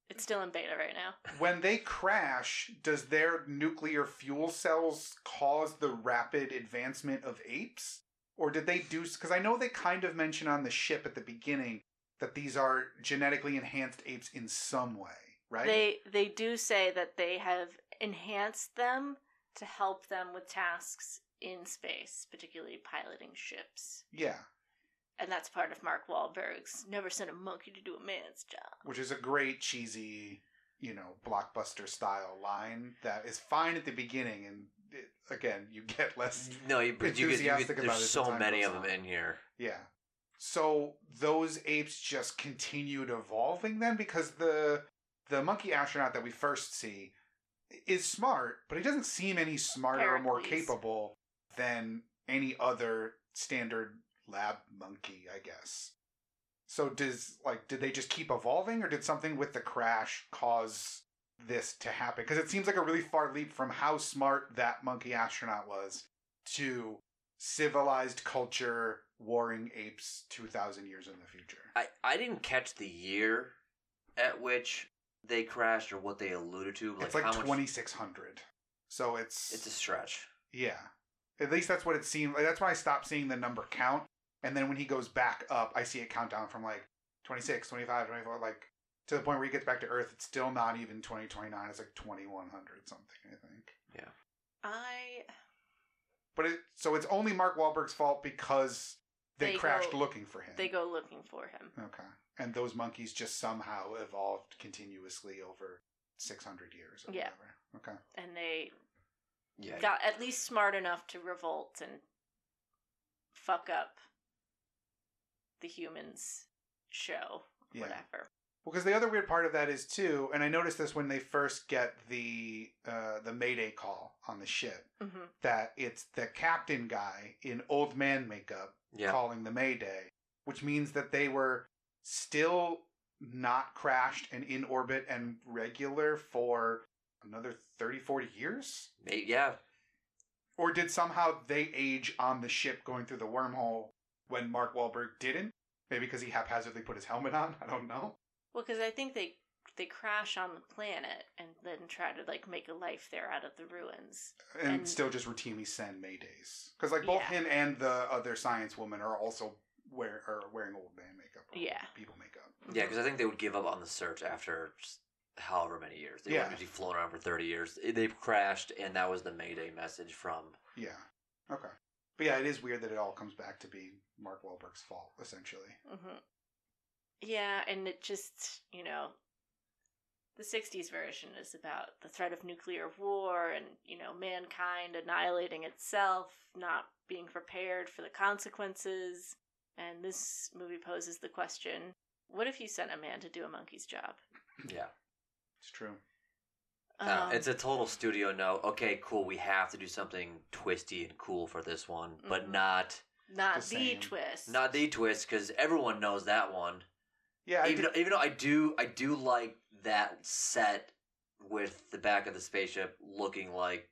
It's still in beta right now. when they crash, does their nuclear fuel cells cause the rapid advancement of apes? Or did they do. Because I know they kind of mention on the ship at the beginning that these are genetically enhanced apes in some way, right? They they do say that they have enhanced them to help them with tasks in space, particularly piloting ships. yeah. And that's part of Mark Wahlberg's never send a monkey to do a man's job. Which is a great cheesy, you know, blockbuster style line that is fine at the beginning. And it, again, you get less No, you, but you get, you Enthusiastic get about it there's so time many of them on. in here. Yeah. So those apes just continued evolving then because the the monkey astronaut that we first see is smart, but he doesn't seem any smarter or more capable than any other standard lab monkey, I guess. So does like did they just keep evolving or did something with the crash cause this to happen? Because it seems like a really far leap from how smart that monkey astronaut was to civilized culture warring apes 2000 years in the future I, I didn't catch the year at which they crashed or what they alluded to. Like it's like how much 2600 so it's, It's a stretch. yeah at least that's what it seemed like that's why i stopped seeing the number count and then when he goes back up i see it count down from like 26 25 24 like to the point where he gets back to earth it's still not even 2029 it's like 2100 something i think Yeah. I but it so it's only mark Wahlberg's fault because they, They crashed go- looking for him they go looking for him. Okay. And those monkeys just somehow evolved continuously over 600 years or Yeah. whatever. Okay. And they Yeah. got at least smart enough to revolt and fuck up the humans show. Yeah. Whatever. Well, because the other weird part of that is too, and I noticed this when they first get the uh, the Mayday call on the ship, hmm that it's the captain guy in old man makeup Yeah. calling the Mayday, which means that they were still not crashed and in orbit and regular for another 30, 40 years? May- Yeah. Or did somehow they age on the ship going through the wormhole when Mark Wahlberg didn't? Maybe because he haphazardly put his helmet on? I don't know. Well, because I think they they crash on the planet and then try to like make a life there out of the ruins. And, And- still just routinely send Maydays. Because like both Yeah. him and the other science woman are also wear, are wearing old man makeup. or Yeah. People makeup. Yeah, because I think they would give up on the search after however many years. They Yeah. wouldn't be flown around for 30 years. They've crashed, and that was the Mayday message from. Yeah. Okay. But yeah, it is weird that it all comes back to be Mark Wahlberg's fault, essentially. hmm Yeah, and it just you know The 60s version is about the threat of nuclear war and, you know, mankind annihilating itself, not being prepared for the consequences. And this movie poses the question what if you sent a man to do a monkey's job? Yeah. It's true. Uh, Um, it's a total studio no. Okay, cool. We have to do something twisty and cool for this one, but Mhm. not not the the, twist. not the twist because everyone knows that one. Yeah, even did- though, even though I do I do like that set with the back of the spaceship looking like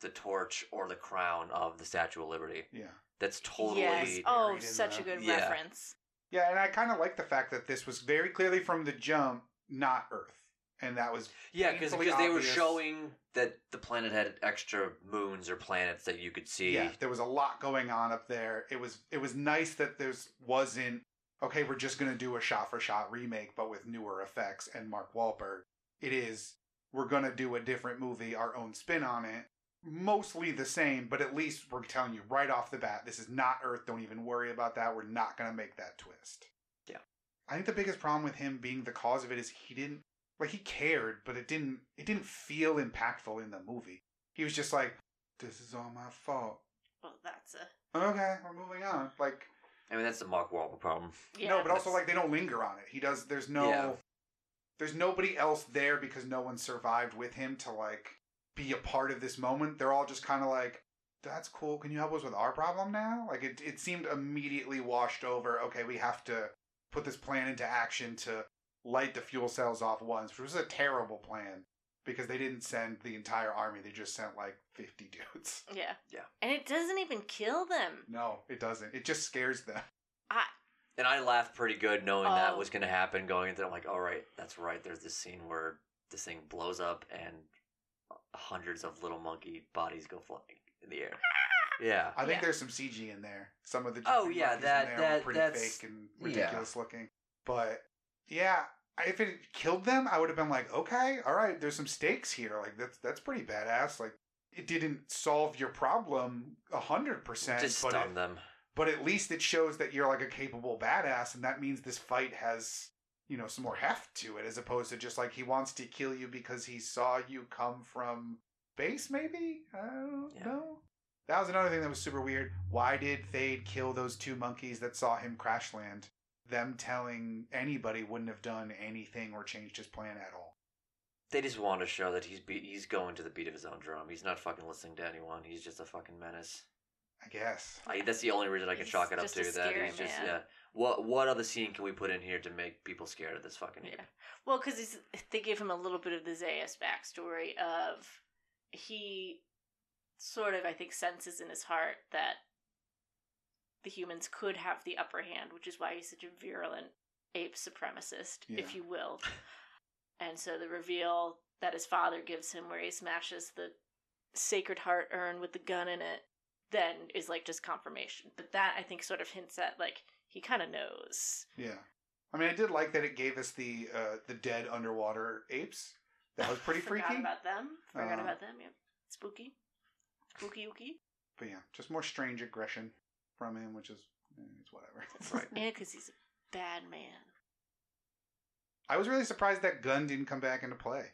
the torch or the crown of the Statue of Liberty. yeah. That's totally Yes. Oh, such the- a good Yeah. reference. Yeah, and I kind of like the fact that this was very clearly from the jump not Earth, and that was yeah because they were showing that the planet had extra moons or planets that you could see. yeah. There was a lot going on up there. It was it was nice that there's wasn't okay. We're just gonna do a shot for shot remake, but with newer effects and Mark Wahlberg. It is we're gonna do a different movie, our own spin on it. Mostly the same, but at least we're telling you right off the bat, this is not Earth. Don't even worry about that. We're not gonna make that twist. Yeah. I think the biggest problem with him being the cause of it is he didn't like he cared, but it didn't it didn't feel impactful in the movie. He was just like, This is all my fault. Well, that's a. Okay, we're moving on. Like I mean that's the Mark Wahlberg problem. Yeah, no, but also like they don't linger on it. He does there's no Yeah. there's nobody else there because no one survived with him to like be a part of this moment. They're all just kind of like that's cool. Can you help us with our problem now? Like it it seemed immediately washed over. Okay, we have to put this plan into action to light the fuel cells off once, which was a terrible plan because they didn't send the entire army. They just sent like 50 dudes. Yeah. Yeah. And it doesn't even kill them. No, it doesn't. It just scares them. I, And I laughed pretty good knowing that Oh. was going to happen. Going into, it, I'm like, all right, that's right. There's this scene where this thing blows up and hundreds of little monkey bodies go flying in the air. Yeah, I think Yeah. there's some CG in there. Some of the Oh, monkeys yeah, in that- there that- were pretty that's- fake and yeah. ridiculous looking. But yeah, if it killed them, I would have been like, okay, all right, there's some stakes here. Like that's that's pretty badass. Like it didn't solve your problem a hundred percent, just but stun it, them. but at least it shows that you're like a capable badass, and that means this fight has you know some more heft to it, as opposed to just like he wants to kill you because he saw you come from base. Maybe I don't Yeah. know. That was another thing that was super weird. Why did Thade kill those two monkeys that saw him crash land? Them telling anybody wouldn't have done anything or changed his plan at all. They just want to show that he's be- he's going to the beat of his own drum. He's not fucking listening to anyone. He's just a fucking menace. I guess. I, that's the only reason I can He's chalk it up just to. a That scary he's just man. yeah. What what other scene can we put in here to make people scared of this fucking ape? Yeah. Well, because they give him a little bit of the Zaius backstory of he sort of, I think, senses in his heart that the humans could have the upper hand, which is why he's such a virulent ape supremacist, Yeah. if you will. And so the reveal that his father gives him, where he smashes the Sacred Heart urn with the gun in it, then is like just confirmation. But that I think sort of hints at like he kind of knows. Yeah. I mean, I did like that it gave us the uh, the dead underwater apes. That was pretty Forgot freaky. about them. Forgot Uh, about them. Yeah, spooky, spooky, ooky. But yeah, just more strange aggression from him, which is eh, it's whatever. Right. Yeah, because he's a bad man. I was really surprised that gun didn't come back into play.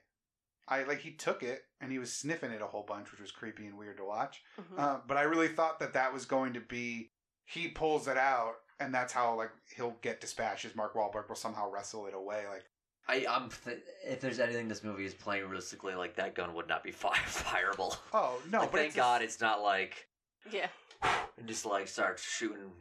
I like he took it and he was sniffing it a whole bunch, which was creepy and weird to watch. Mhm. Uh, but I really thought that that was going to be he pulls it out and that's how like he'll get dispatched. As Mark Wahlberg will somehow wrestle it away. Like I I'm th- if there's anything this movie is playing realistically, like that gun would not be fire fireable. oh no, like, but thank it's God it's not like yeah, and just like start shooting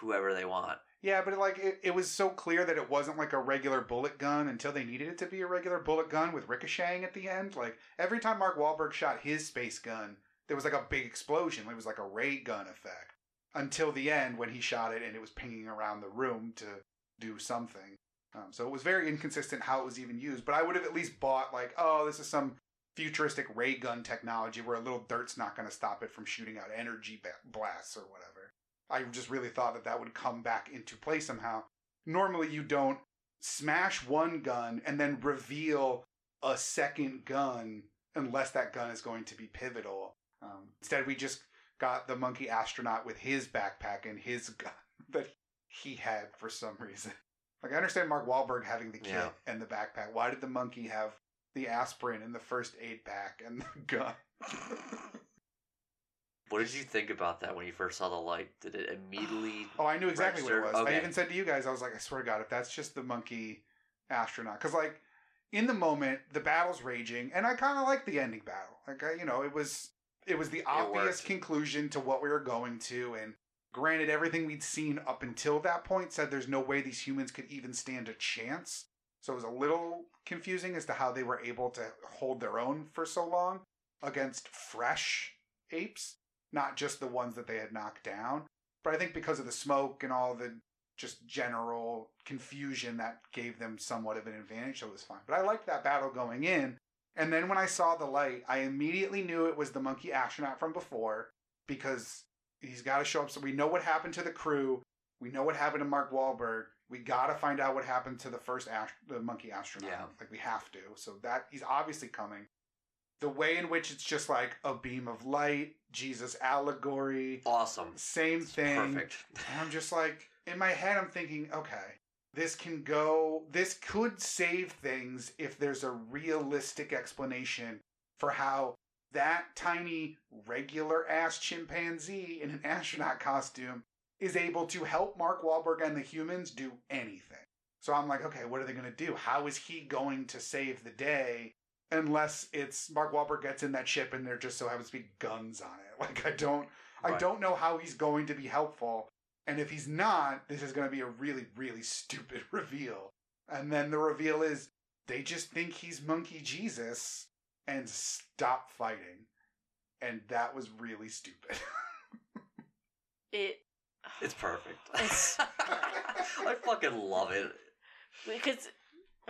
whoever they want. Yeah, but it, like it, it was so clear that it wasn't like a regular bullet gun until they needed it to be a regular bullet gun with ricocheting at the end. Like every time Mark Wahlberg shot his space gun, there was like a big explosion. It was like a ray gun effect until the end when he shot it and it was pinging around the room to do something. Um, so it was very inconsistent how it was even used. But I would have at least bought like, oh, this is some futuristic ray gun technology where a little dirt's not going to stop it from shooting out energy blasts or whatever. I just really thought that that would come back into play somehow. Normally, you don't smash one gun and then reveal a second gun unless that gun is going to be pivotal. Um, instead, we just got the monkey astronaut with his backpack and his gun that he had for some reason. Like, I understand Mark Wahlberg having the kit Yeah. and the backpack. Why did the monkey have the aspirin in the first aid pack and the gun. What did you think about that when you first saw the light? Did it immediately? Oh, I knew exactly what it was. Okay. I even said to you guys, I was like, I swear to God, if that's just the monkey astronaut, because like in the moment, the battle's raging, and I kind of like the ending battle. Like, I, you know, it was it was the obvious worked. conclusion to what we were going to, and granted, everything we'd seen up until that point said there's no way these humans could even stand a chance. So it was a little confusing as to how they were able to hold their own for so long against fresh apes, not just the ones that they had knocked down. But I think because of the smoke and all the just general confusion that gave them somewhat of an advantage, so it was fine. But I liked that battle going in. And then when I saw the light, I immediately knew it was the monkey astronaut from before because he's got to show up. So we know what happened to the crew. We know what happened to Mark Wahlberg. We got to find out what happened to the first ast- the monkey astronaut. Yeah. Like we have to. So that he's obviously coming. The way in which it's just like a beam of light, Jesus allegory, Awesome. same It's thing. Perfect. And I'm just like, in my head, I'm thinking, okay, this can go, this could save things if there's a realistic explanation for how that tiny, regular ass chimpanzee in an astronaut costume is able to help Mark Wahlberg and the humans do anything. So I'm like, okay, what are they going to do? How is he going to save the day? Unless it's Mark Wahlberg gets in that ship and there just so happens to be guns on it. Like I don't, I don't know how he's going to be helpful. And if he's not, this is going to be a really, really stupid reveal. And then the reveal is they just think he's Monkey Jesus and stop fighting. And that was really stupid. It It's perfect. It's- I fucking love it. because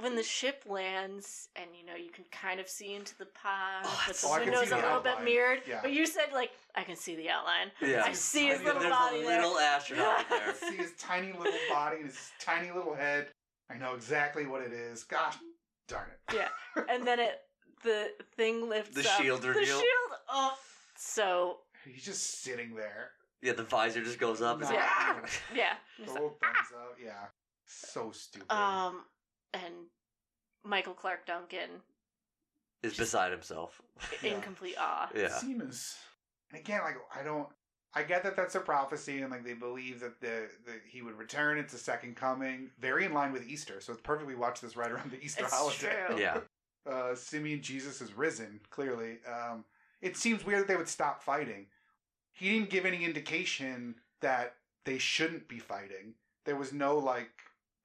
when the ship lands and you know you can kind of see into the pod, Oh, but it's the so- I can window's see a the little bit outline. mirrored. Yeah. But you said like I can see the outline. Yeah. I see his Tiny little There's body a there. little astronaut in there. see his tiny little body and his tiny little head. I know exactly what it is. Gosh darn it. Yeah. and then it the thing lifts The up. shield The reveal. shield up. So He's just sitting there. Yeah, the visor just goes up. It's like, Yeah. "Ah!" yeah. The It's little thumbs up. Yeah. So stupid. um and Michael Clarke Duncan is beside himself. in Yeah. complete awe. Yeah. Seems. And again, like I don't. I get that that's a prophecy, and like they believe that the that he would return. It's a second coming, very in line with Easter. So it's perfect. We watch this right around the Easter It's holiday. true. Yeah. Uh, Simian Jesus is risen. Clearly, um, it seems weird that they would stop fighting. He didn't give any indication that they shouldn't be fighting. There was no like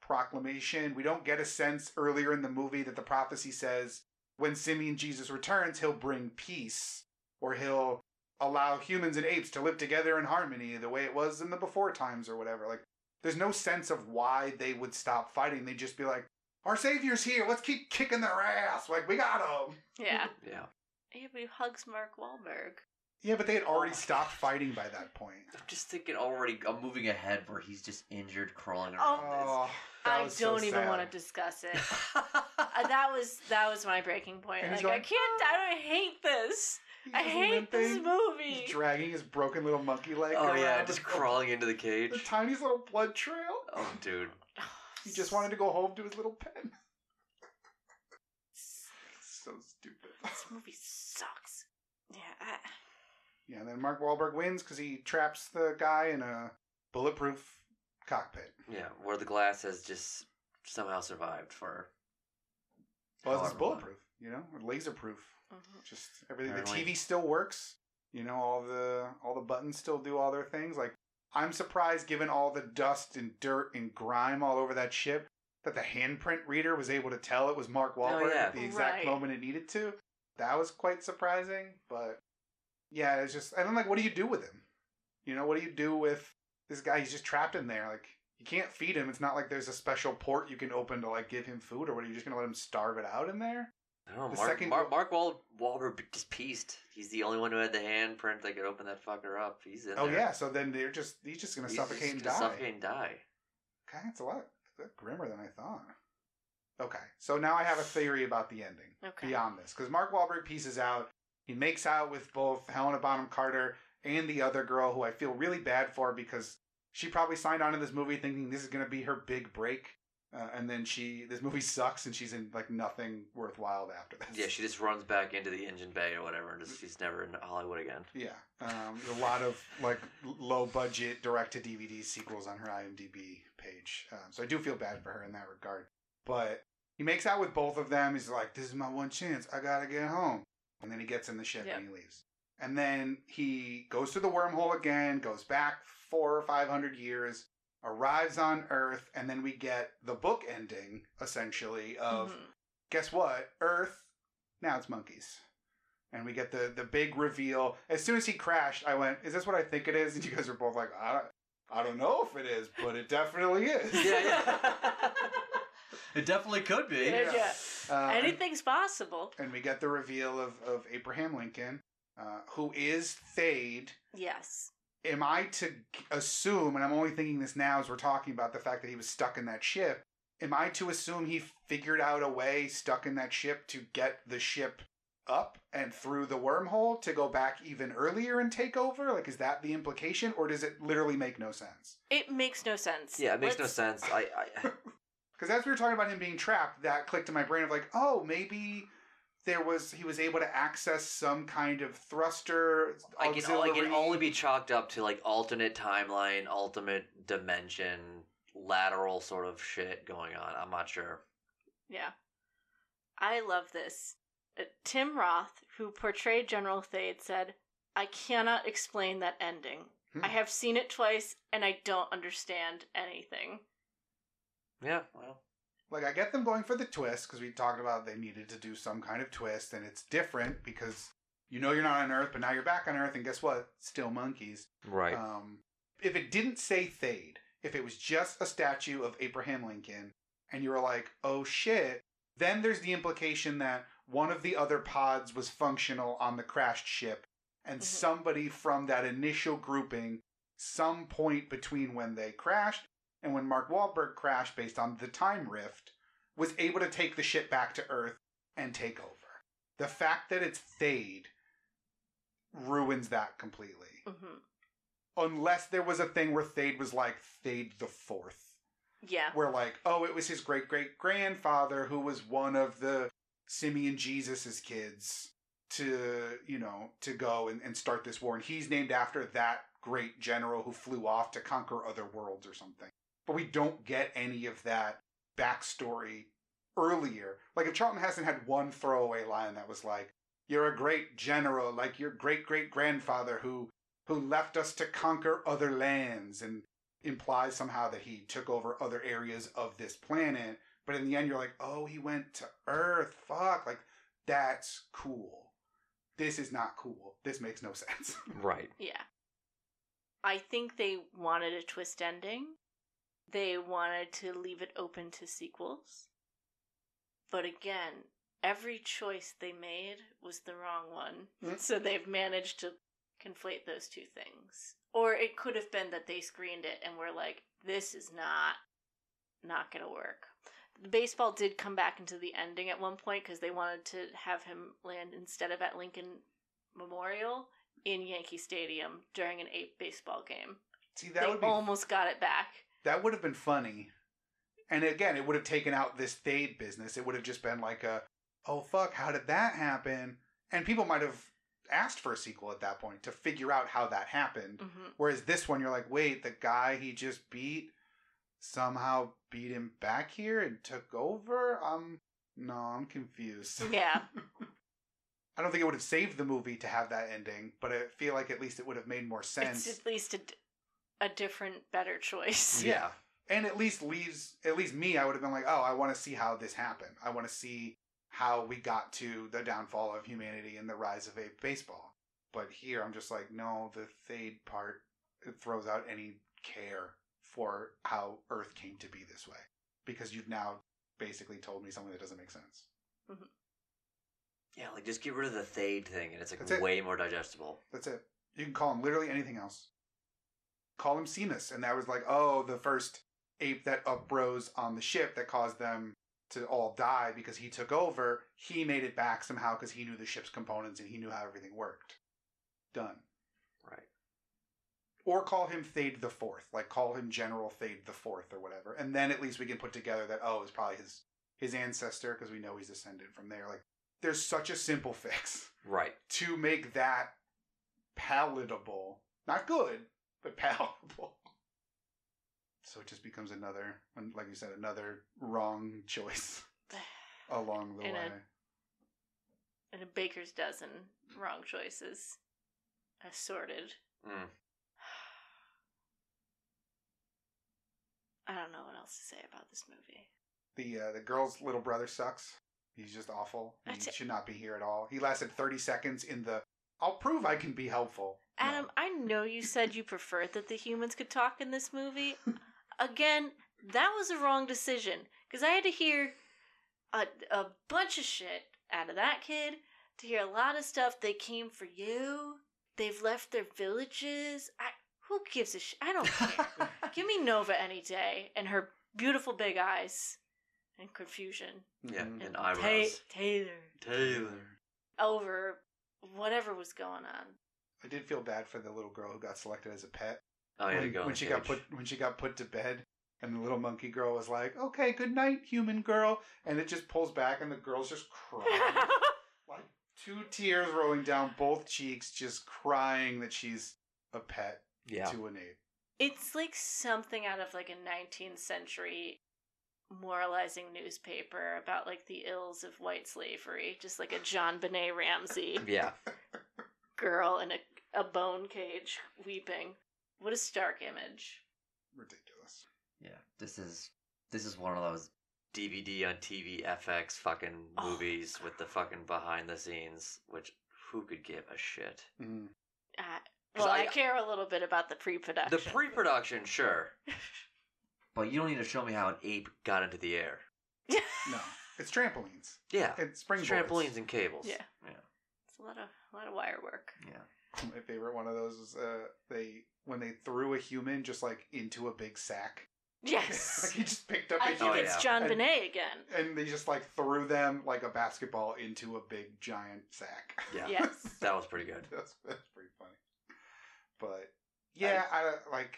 proclamation. We don't get a sense earlier in the movie that the prophecy says when Simian Jesus returns, he'll bring peace or he'll allow humans and apes to live together in harmony the way it was in the before times or whatever. Like, there's no sense of why they would stop fighting. They'd just be like, our savior's here. Let's keep kicking their ass. Like, we got him. Yeah. Yeah. Yeah, but he hugs Mark Wahlberg. Yeah, but they had Oh already my stopped fighting by that point. I'm just thinking already. I'm moving ahead where he's just injured, crawling Oh, around. Oh, I don't even sad. want to discuss it. Uh, that was that was my breaking point. And Like he's I can't. I don't hate this. I just hate this movie. He's dragging his broken little monkey leg. oh yeah, just the- crawling into the cage. The tiniest little blood trail. Oh dude. He just wanted to go home to his little pen. so stupid. This movie sucks. Yeah. I, Yeah, and then Mark Wahlberg wins because he traps the guy in a bulletproof cockpit. Yeah, where the glass has just somehow survived for. Well, it's however long. bulletproof, you know, or laser proof. mhm. Just everything. Apparently. The TV still works. You know, all the all the buttons still do all their things. Like I'm surprised, given all the dust and dirt and grime all over that ship, that the handprint reader was able to tell it was Mark Wahlberg Oh, yeah. at the exact Right. moment it needed to. That was quite surprising. But yeah, it's just and I'm like, what do you do with him? You know, what do you do with this guy? He's just trapped in there. Like you can't feed him. It's not like there's a special port you can open to like give him food, or what? Are you just gonna let him starve it out in there? I don't know. The Mark, second- Mark, Mark Wal- Wahlberg just pieced. He's the only one who had the handprint that could open that fucker up. He's in Oh there. yeah, so then they're just he's just gonna He's suffocate just and gonna die. Suffocate and die. Okay, it's a lot, a bit grimmer than I thought. Okay, so now I have a theory about the ending Okay. beyond this because Mark Wahlberg pieces out. He makes out with both Helena Bonham Carter and the other girl, who I feel really bad for because she probably signed on to this movie thinking this is gonna be her big break. Uh, and then she, this movie sucks, and she's in like nothing worthwhile after this. Yeah, she just runs back into the engine bay or whatever, and just, she's never in Hollywood again. Yeah, um, a lot of like low budget direct to DVD sequels on her IMDb page. Um, so I do feel bad for her in that regard. But he makes out with both of them. He's like, "This is my one chance. I gotta get home." And then he gets in the ship Yep. and he leaves. And then he goes through the wormhole again, goes back four or five hundred years, arrives on Earth, and then we get the book ending essentially of Mhm. guess what? Earth, now it's monkeys. And we get the the big reveal. As soon as he crashed, I went, "Is this what I think it is?" And you guys were both like, "I don't, I don't know if it is, but it definitely is." It definitely could be. Yeah, yeah. Uh, and- Anything's possible. And, we get the reveal of of Abraham Lincoln, uh, who is Thade. Yes. Am I to assume, and I'm only thinking this now as we're talking about the fact that he was stuck in that ship, am I to assume he figured out a way stuck in that ship to get the ship up and through the wormhole to go back even earlier and take over? Like, is that the implication, or does it literally make no sense? It makes no sense. Yeah, it makes Let's- no sense. I, I Because as we were talking about him being trapped, that clicked in my brain of like, oh, maybe there was he was able to access some kind of thruster. I can, I can auxiliary- only be chalked up to like alternate timeline, ultimate dimension, lateral sort of shit going on. I'm not sure. Yeah. I love this. Uh, Tim Roth, who portrayed General Thade, said, I cannot explain that ending. Hmm. I have seen it twice and I don't understand anything. Yeah, well, like I get them going for the twist because we talked about they needed to do some kind of twist, and it's different because you know you're not on Earth, but now you're back on Earth, and guess what? Still monkeys. right. Um, if it didn't say Thade, if it was just a statue of Abraham Lincoln, and you were like, oh shit, then there's the implication that one of the other pods was functional on the crashed ship, and Mhm. somebody from that initial grouping, some point between when they crashed and when Mark Wahlberg crashed based on the time rift, was able to take the ship back to Earth and take over. The fact that it's Thade ruins that completely hmm unless there was a thing where Thade was like Thade the Fourth, Yeah. where like, oh, it was his great great grandfather who was one of the Simian Jesus's kids to you know to go and, and start this war, and he's named after that great general who flew off to conquer other worlds or something. But we don't get any of that backstory earlier. Like if Charlton Heston had one throwaway line that was like, "You're a great general, like your great great grandfather who who left us to conquer other lands and implies somehow that he took over other areas of this planet. But in the end, you're like, oh, he went to Earth. Fuck. Like, that's cool. This is not cool. This makes no sense. right. Yeah. I think they wanted a twist ending. They wanted to leave it open to sequels. But again, every choice they made was the wrong one. Mm. So they've managed to conflate those two things. Or it could have been that they screened it and were like, this is not not going to work. The baseball did come back into the ending at one point because they wanted to have him land instead of at Lincoln Memorial in Yankee Stadium during an eight baseball game. See, that they would be almost got it back. That would have been funny. And again, it would have taken out this Thade business. It would have just been like a, oh fuck, how did that happen? And people might have asked for a sequel at that point to figure out how that happened. hmm Whereas this one, you're like, wait, the guy he just beat somehow beat him back here and took over? Um, no, I'm confused. Yeah. I don't think it would have saved the movie to have that ending, but I feel like at least it would have made more sense. It's at least a, a different, better choice. Yeah. and at least leaves at least me i would have been like oh i want to see how this happened i want to see how we got to the downfall of humanity and the rise of ape baseball but here i'm just like no the thade part it throws out any care for how earth came to be this way because you've now basically told me something that doesn't make sense mm-hmm. Yeah, like just get rid of the Thade thing, and it's like That's it. way more digestible. that's it you can call him literally anything else call him Seamus, and that was like oh the first ape that uprose on the ship that caused them to all die because he took over. He made it back somehow because he knew the ship's components and he knew how everything worked. Done. Right. or call him Thade the Fourth, like call him General Thade the Fourth or whatever, and then at least we can put together that oh, it's probably his his ancestor because we know he's descended from there. Like, there's such a simple fix Right. to make that palatable, not good, but palatable. So it just becomes another, like you said, another wrong choice along the In a- way. and a baker's dozen wrong choices assorted. Mm. I don't know what else to say about this movie. The uh, the girl's little brother sucks. He's just awful. He That's it. should not be here at all. He lasted 30 seconds in the I'll prove I can be helpful. No. Adam, I know you said you preferred that the humans could talk in this movie. Again, that was a wrong decision because I had to hear a, a bunch of shit out of that kid, to hear a lot of stuff. They came for you. They've left their villages. I, who gives a shit? I don't care. Give me Nova any day and her beautiful big eyes and confusion. Yeah. Mm-hmm. And Ta- eyebrows. Taylor. Taylor. Over whatever was going on. I did feel bad for the little girl who got selected as a pet. Oh, yeah, when, go when the she got put when she got put to bed and the little monkey girl was like, "Okay, good night, human girl," and it just pulls back and the girl's just crying, like two tears rolling down both cheeks, just crying that she's a pet Yeah. to an ape. It's like something out of like a 19th century moralizing newspaper about like the ills of white slavery. Just like a JonBenét Ramsey Yeah. girl in a, a bone cage weeping. What a stark image. Ridiculous. Yeah, this is this is one of those. DVD on TV FX fucking Oh, movies with the fucking behind the scenes, which who could give a shit? Mm. Uh, 'Cause well, I, I- care a little bit about the pre-production. The pre-production, sure, But you don't need to show me how an ape. got into the air. No, it's trampolines. Yeah, It's springboards. trampolines and cables. Yeah. yeah. It's a lot of a lot of wire work. Yeah, My favorite one of those is uh, they when they threw a human just like into a big sack. Yes. like he just picked up I a think human it's. John And- Benet again. and they just like threw them like a basketball into a big giant sack. Yeah. Yes. That was pretty good. that's that's pretty funny. But yeah, I, like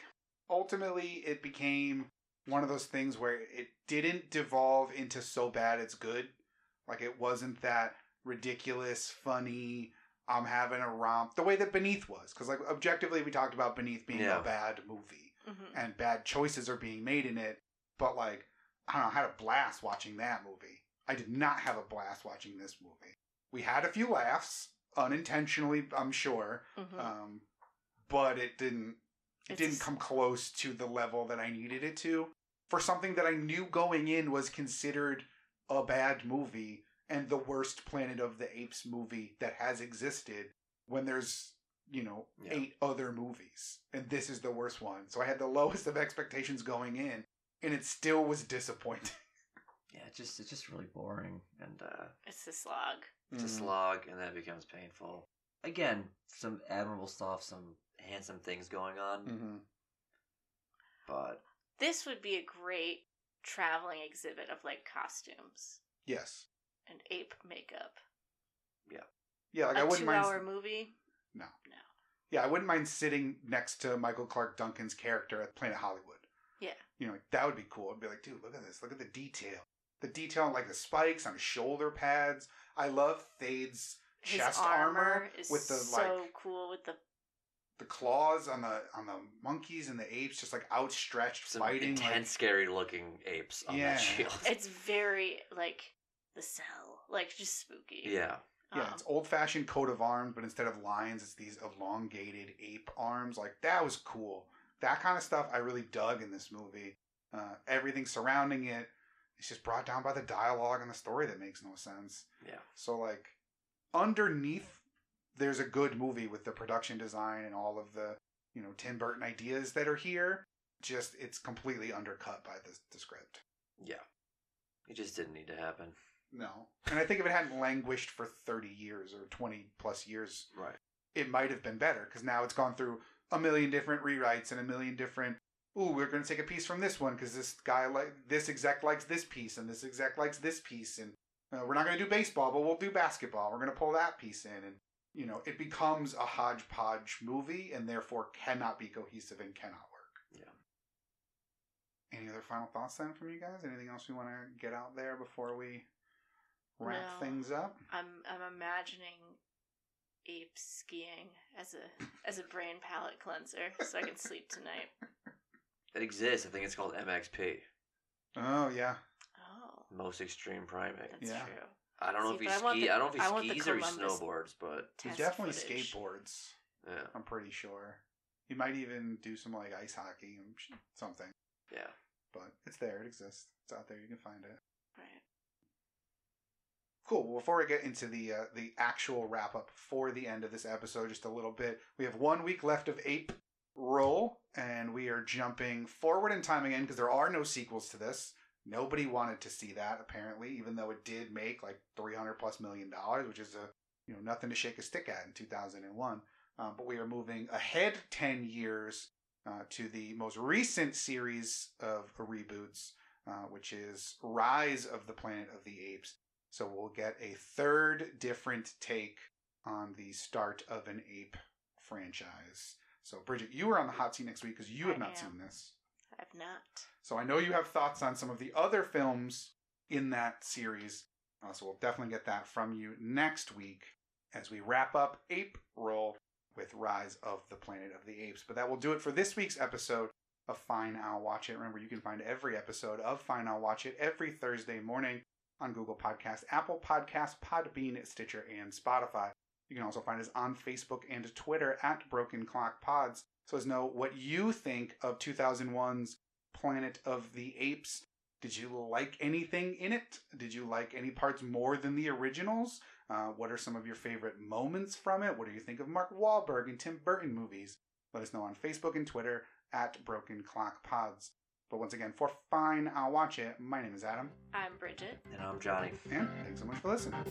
ultimately it became one of those things where it didn't devolve into so bad it's good. Like it wasn't that ridiculous, funny. I'm having a romp the way that Beneath was, because like objectively we talked about Beneath being Yeah. a bad movie hmm and bad choices are being made in it. But like I don't know, I had a blast watching that movie. I did not have a blast watching this movie. We had a few laughs, unintentionally, I'm sure, hmm um, but it didn't. It It's- didn't come close to the level that I needed it to for something that I knew going in was considered a bad movie and the worst Planet of the Apes movie that has existed. When there's you know Yeah. eight other movies and this is the worst one, so I had the lowest of expectations going in, and it still was disappointing. yeah. It's just it's just really boring. And uh It's a slog. It's a Mm. slog, and then it becomes painful. again, some admirable stuff. Some Handsome things going on, Mhm. but This would be a great traveling exhibit of like costumes Yes, and ape makeup. yeah, Yeah, like I a wouldn't mind. two-hour movie. No. No. Yeah, I wouldn't mind sitting next to Michael Clarke Duncan's character at Planet Hollywood. Yeah. You know, like, that would be cool. I'd be like, dude, look at this. Look at the detail. The detail on like the spikes on his shoulder pads. I love Thade's His chest armor, armor, is with the so like cool with the the claws on the on the monkeys and the apes just like outstretched some fighting. intense, scary looking apes on Yeah. that shield. it's very like the cell, like just spooky. yeah, yeah, Um, it's old fashioned coat of arms, but instead of lions, it's these elongated ape arms. Like that was cool. That kind of stuff I really dug in this movie. Uh, everything surrounding it, it's just brought down by the dialogue and the story that makes no sense. yeah. So like underneath there's a good movie with the production design and all of the, you know, Tim Burton ideas that are here. Just it's completely undercut by the, the script. Yeah. It just didn't need to happen. No. And I think if it hadn't languished for 30 years or 20 plus years, Right. it might have been better because now it's gone through a million different rewrites and a million different ooh we're going to take a piece from this one because this guy like this exec likes this piece and this exec likes this piece and uh, we're not going to do baseball but we'll do basketball we're going to pull that piece in and you know, it becomes a hodgepodge movie and therefore cannot be cohesive and cannot work. Yeah. Any other final thoughts then from you guys? Anything else we want to get out there before we wrap No. things up? I'm I'm imagining apes skiing as a as a brain palate cleanser, so I can sleep tonight. It exists. I think it's called MXP, Oh yeah, Oh, most extreme primate. that's Yeah. true. I don't know if he I ski. the- I don't know if I he want the skis or he snowboards, but he definitely footage. skateboards. yeah, I'm pretty sure. He might even do some like ice hockey and something. yeah. But it's there. It exists. It's out there. You can find it. Right. Cool. Well, before we get into the uh, the actual wrap up for the end of this episode, just a little bit. We have one week left of Ape Roll, and we are jumping forward in time again because there are no sequels to this. Nobody wanted to see that apparently, even though it did make like three hundred plus million dollars, which is a you know nothing to shake a stick at in two thousand and one. Um, but we are moving ahead ten years uh, to the most recent series of reboots, uh, which is Rise of the Planet of the Apes. So we'll get a third different take on the start of an ape franchise. So Bridget, you are on the hot seat next week because you have I not am. seen this. I've not. So I know you have thoughts on some of the other films in that series. Uh, so we'll definitely get that from you next week as we wrap up April with Rise of the Planet of the Apes. But that will do it for this week's episode of Fine I'll Watch It. Remember, you can find every episode of Fine I'll Watch It every Thursday morning on Google Podcasts, Apple Podcasts, Podbean, Stitcher, and Spotify. You can also find us on Facebook and Twitter at Broken Clock Pods. So as know what you think of 2001's Planet of the Apes. Did you like anything in it? Did you like any parts more than the originals? Uh, what are some of your favorite moments from it? What do you think of Mark Wahlberg and Tim Burton movies? Let us know on Facebook and Twitter at Broken Clock Pods. But once again, for fine, I'll watch it. My name is Adam, I'm Bridget. And I'm Johnny. and thanks so much for listening.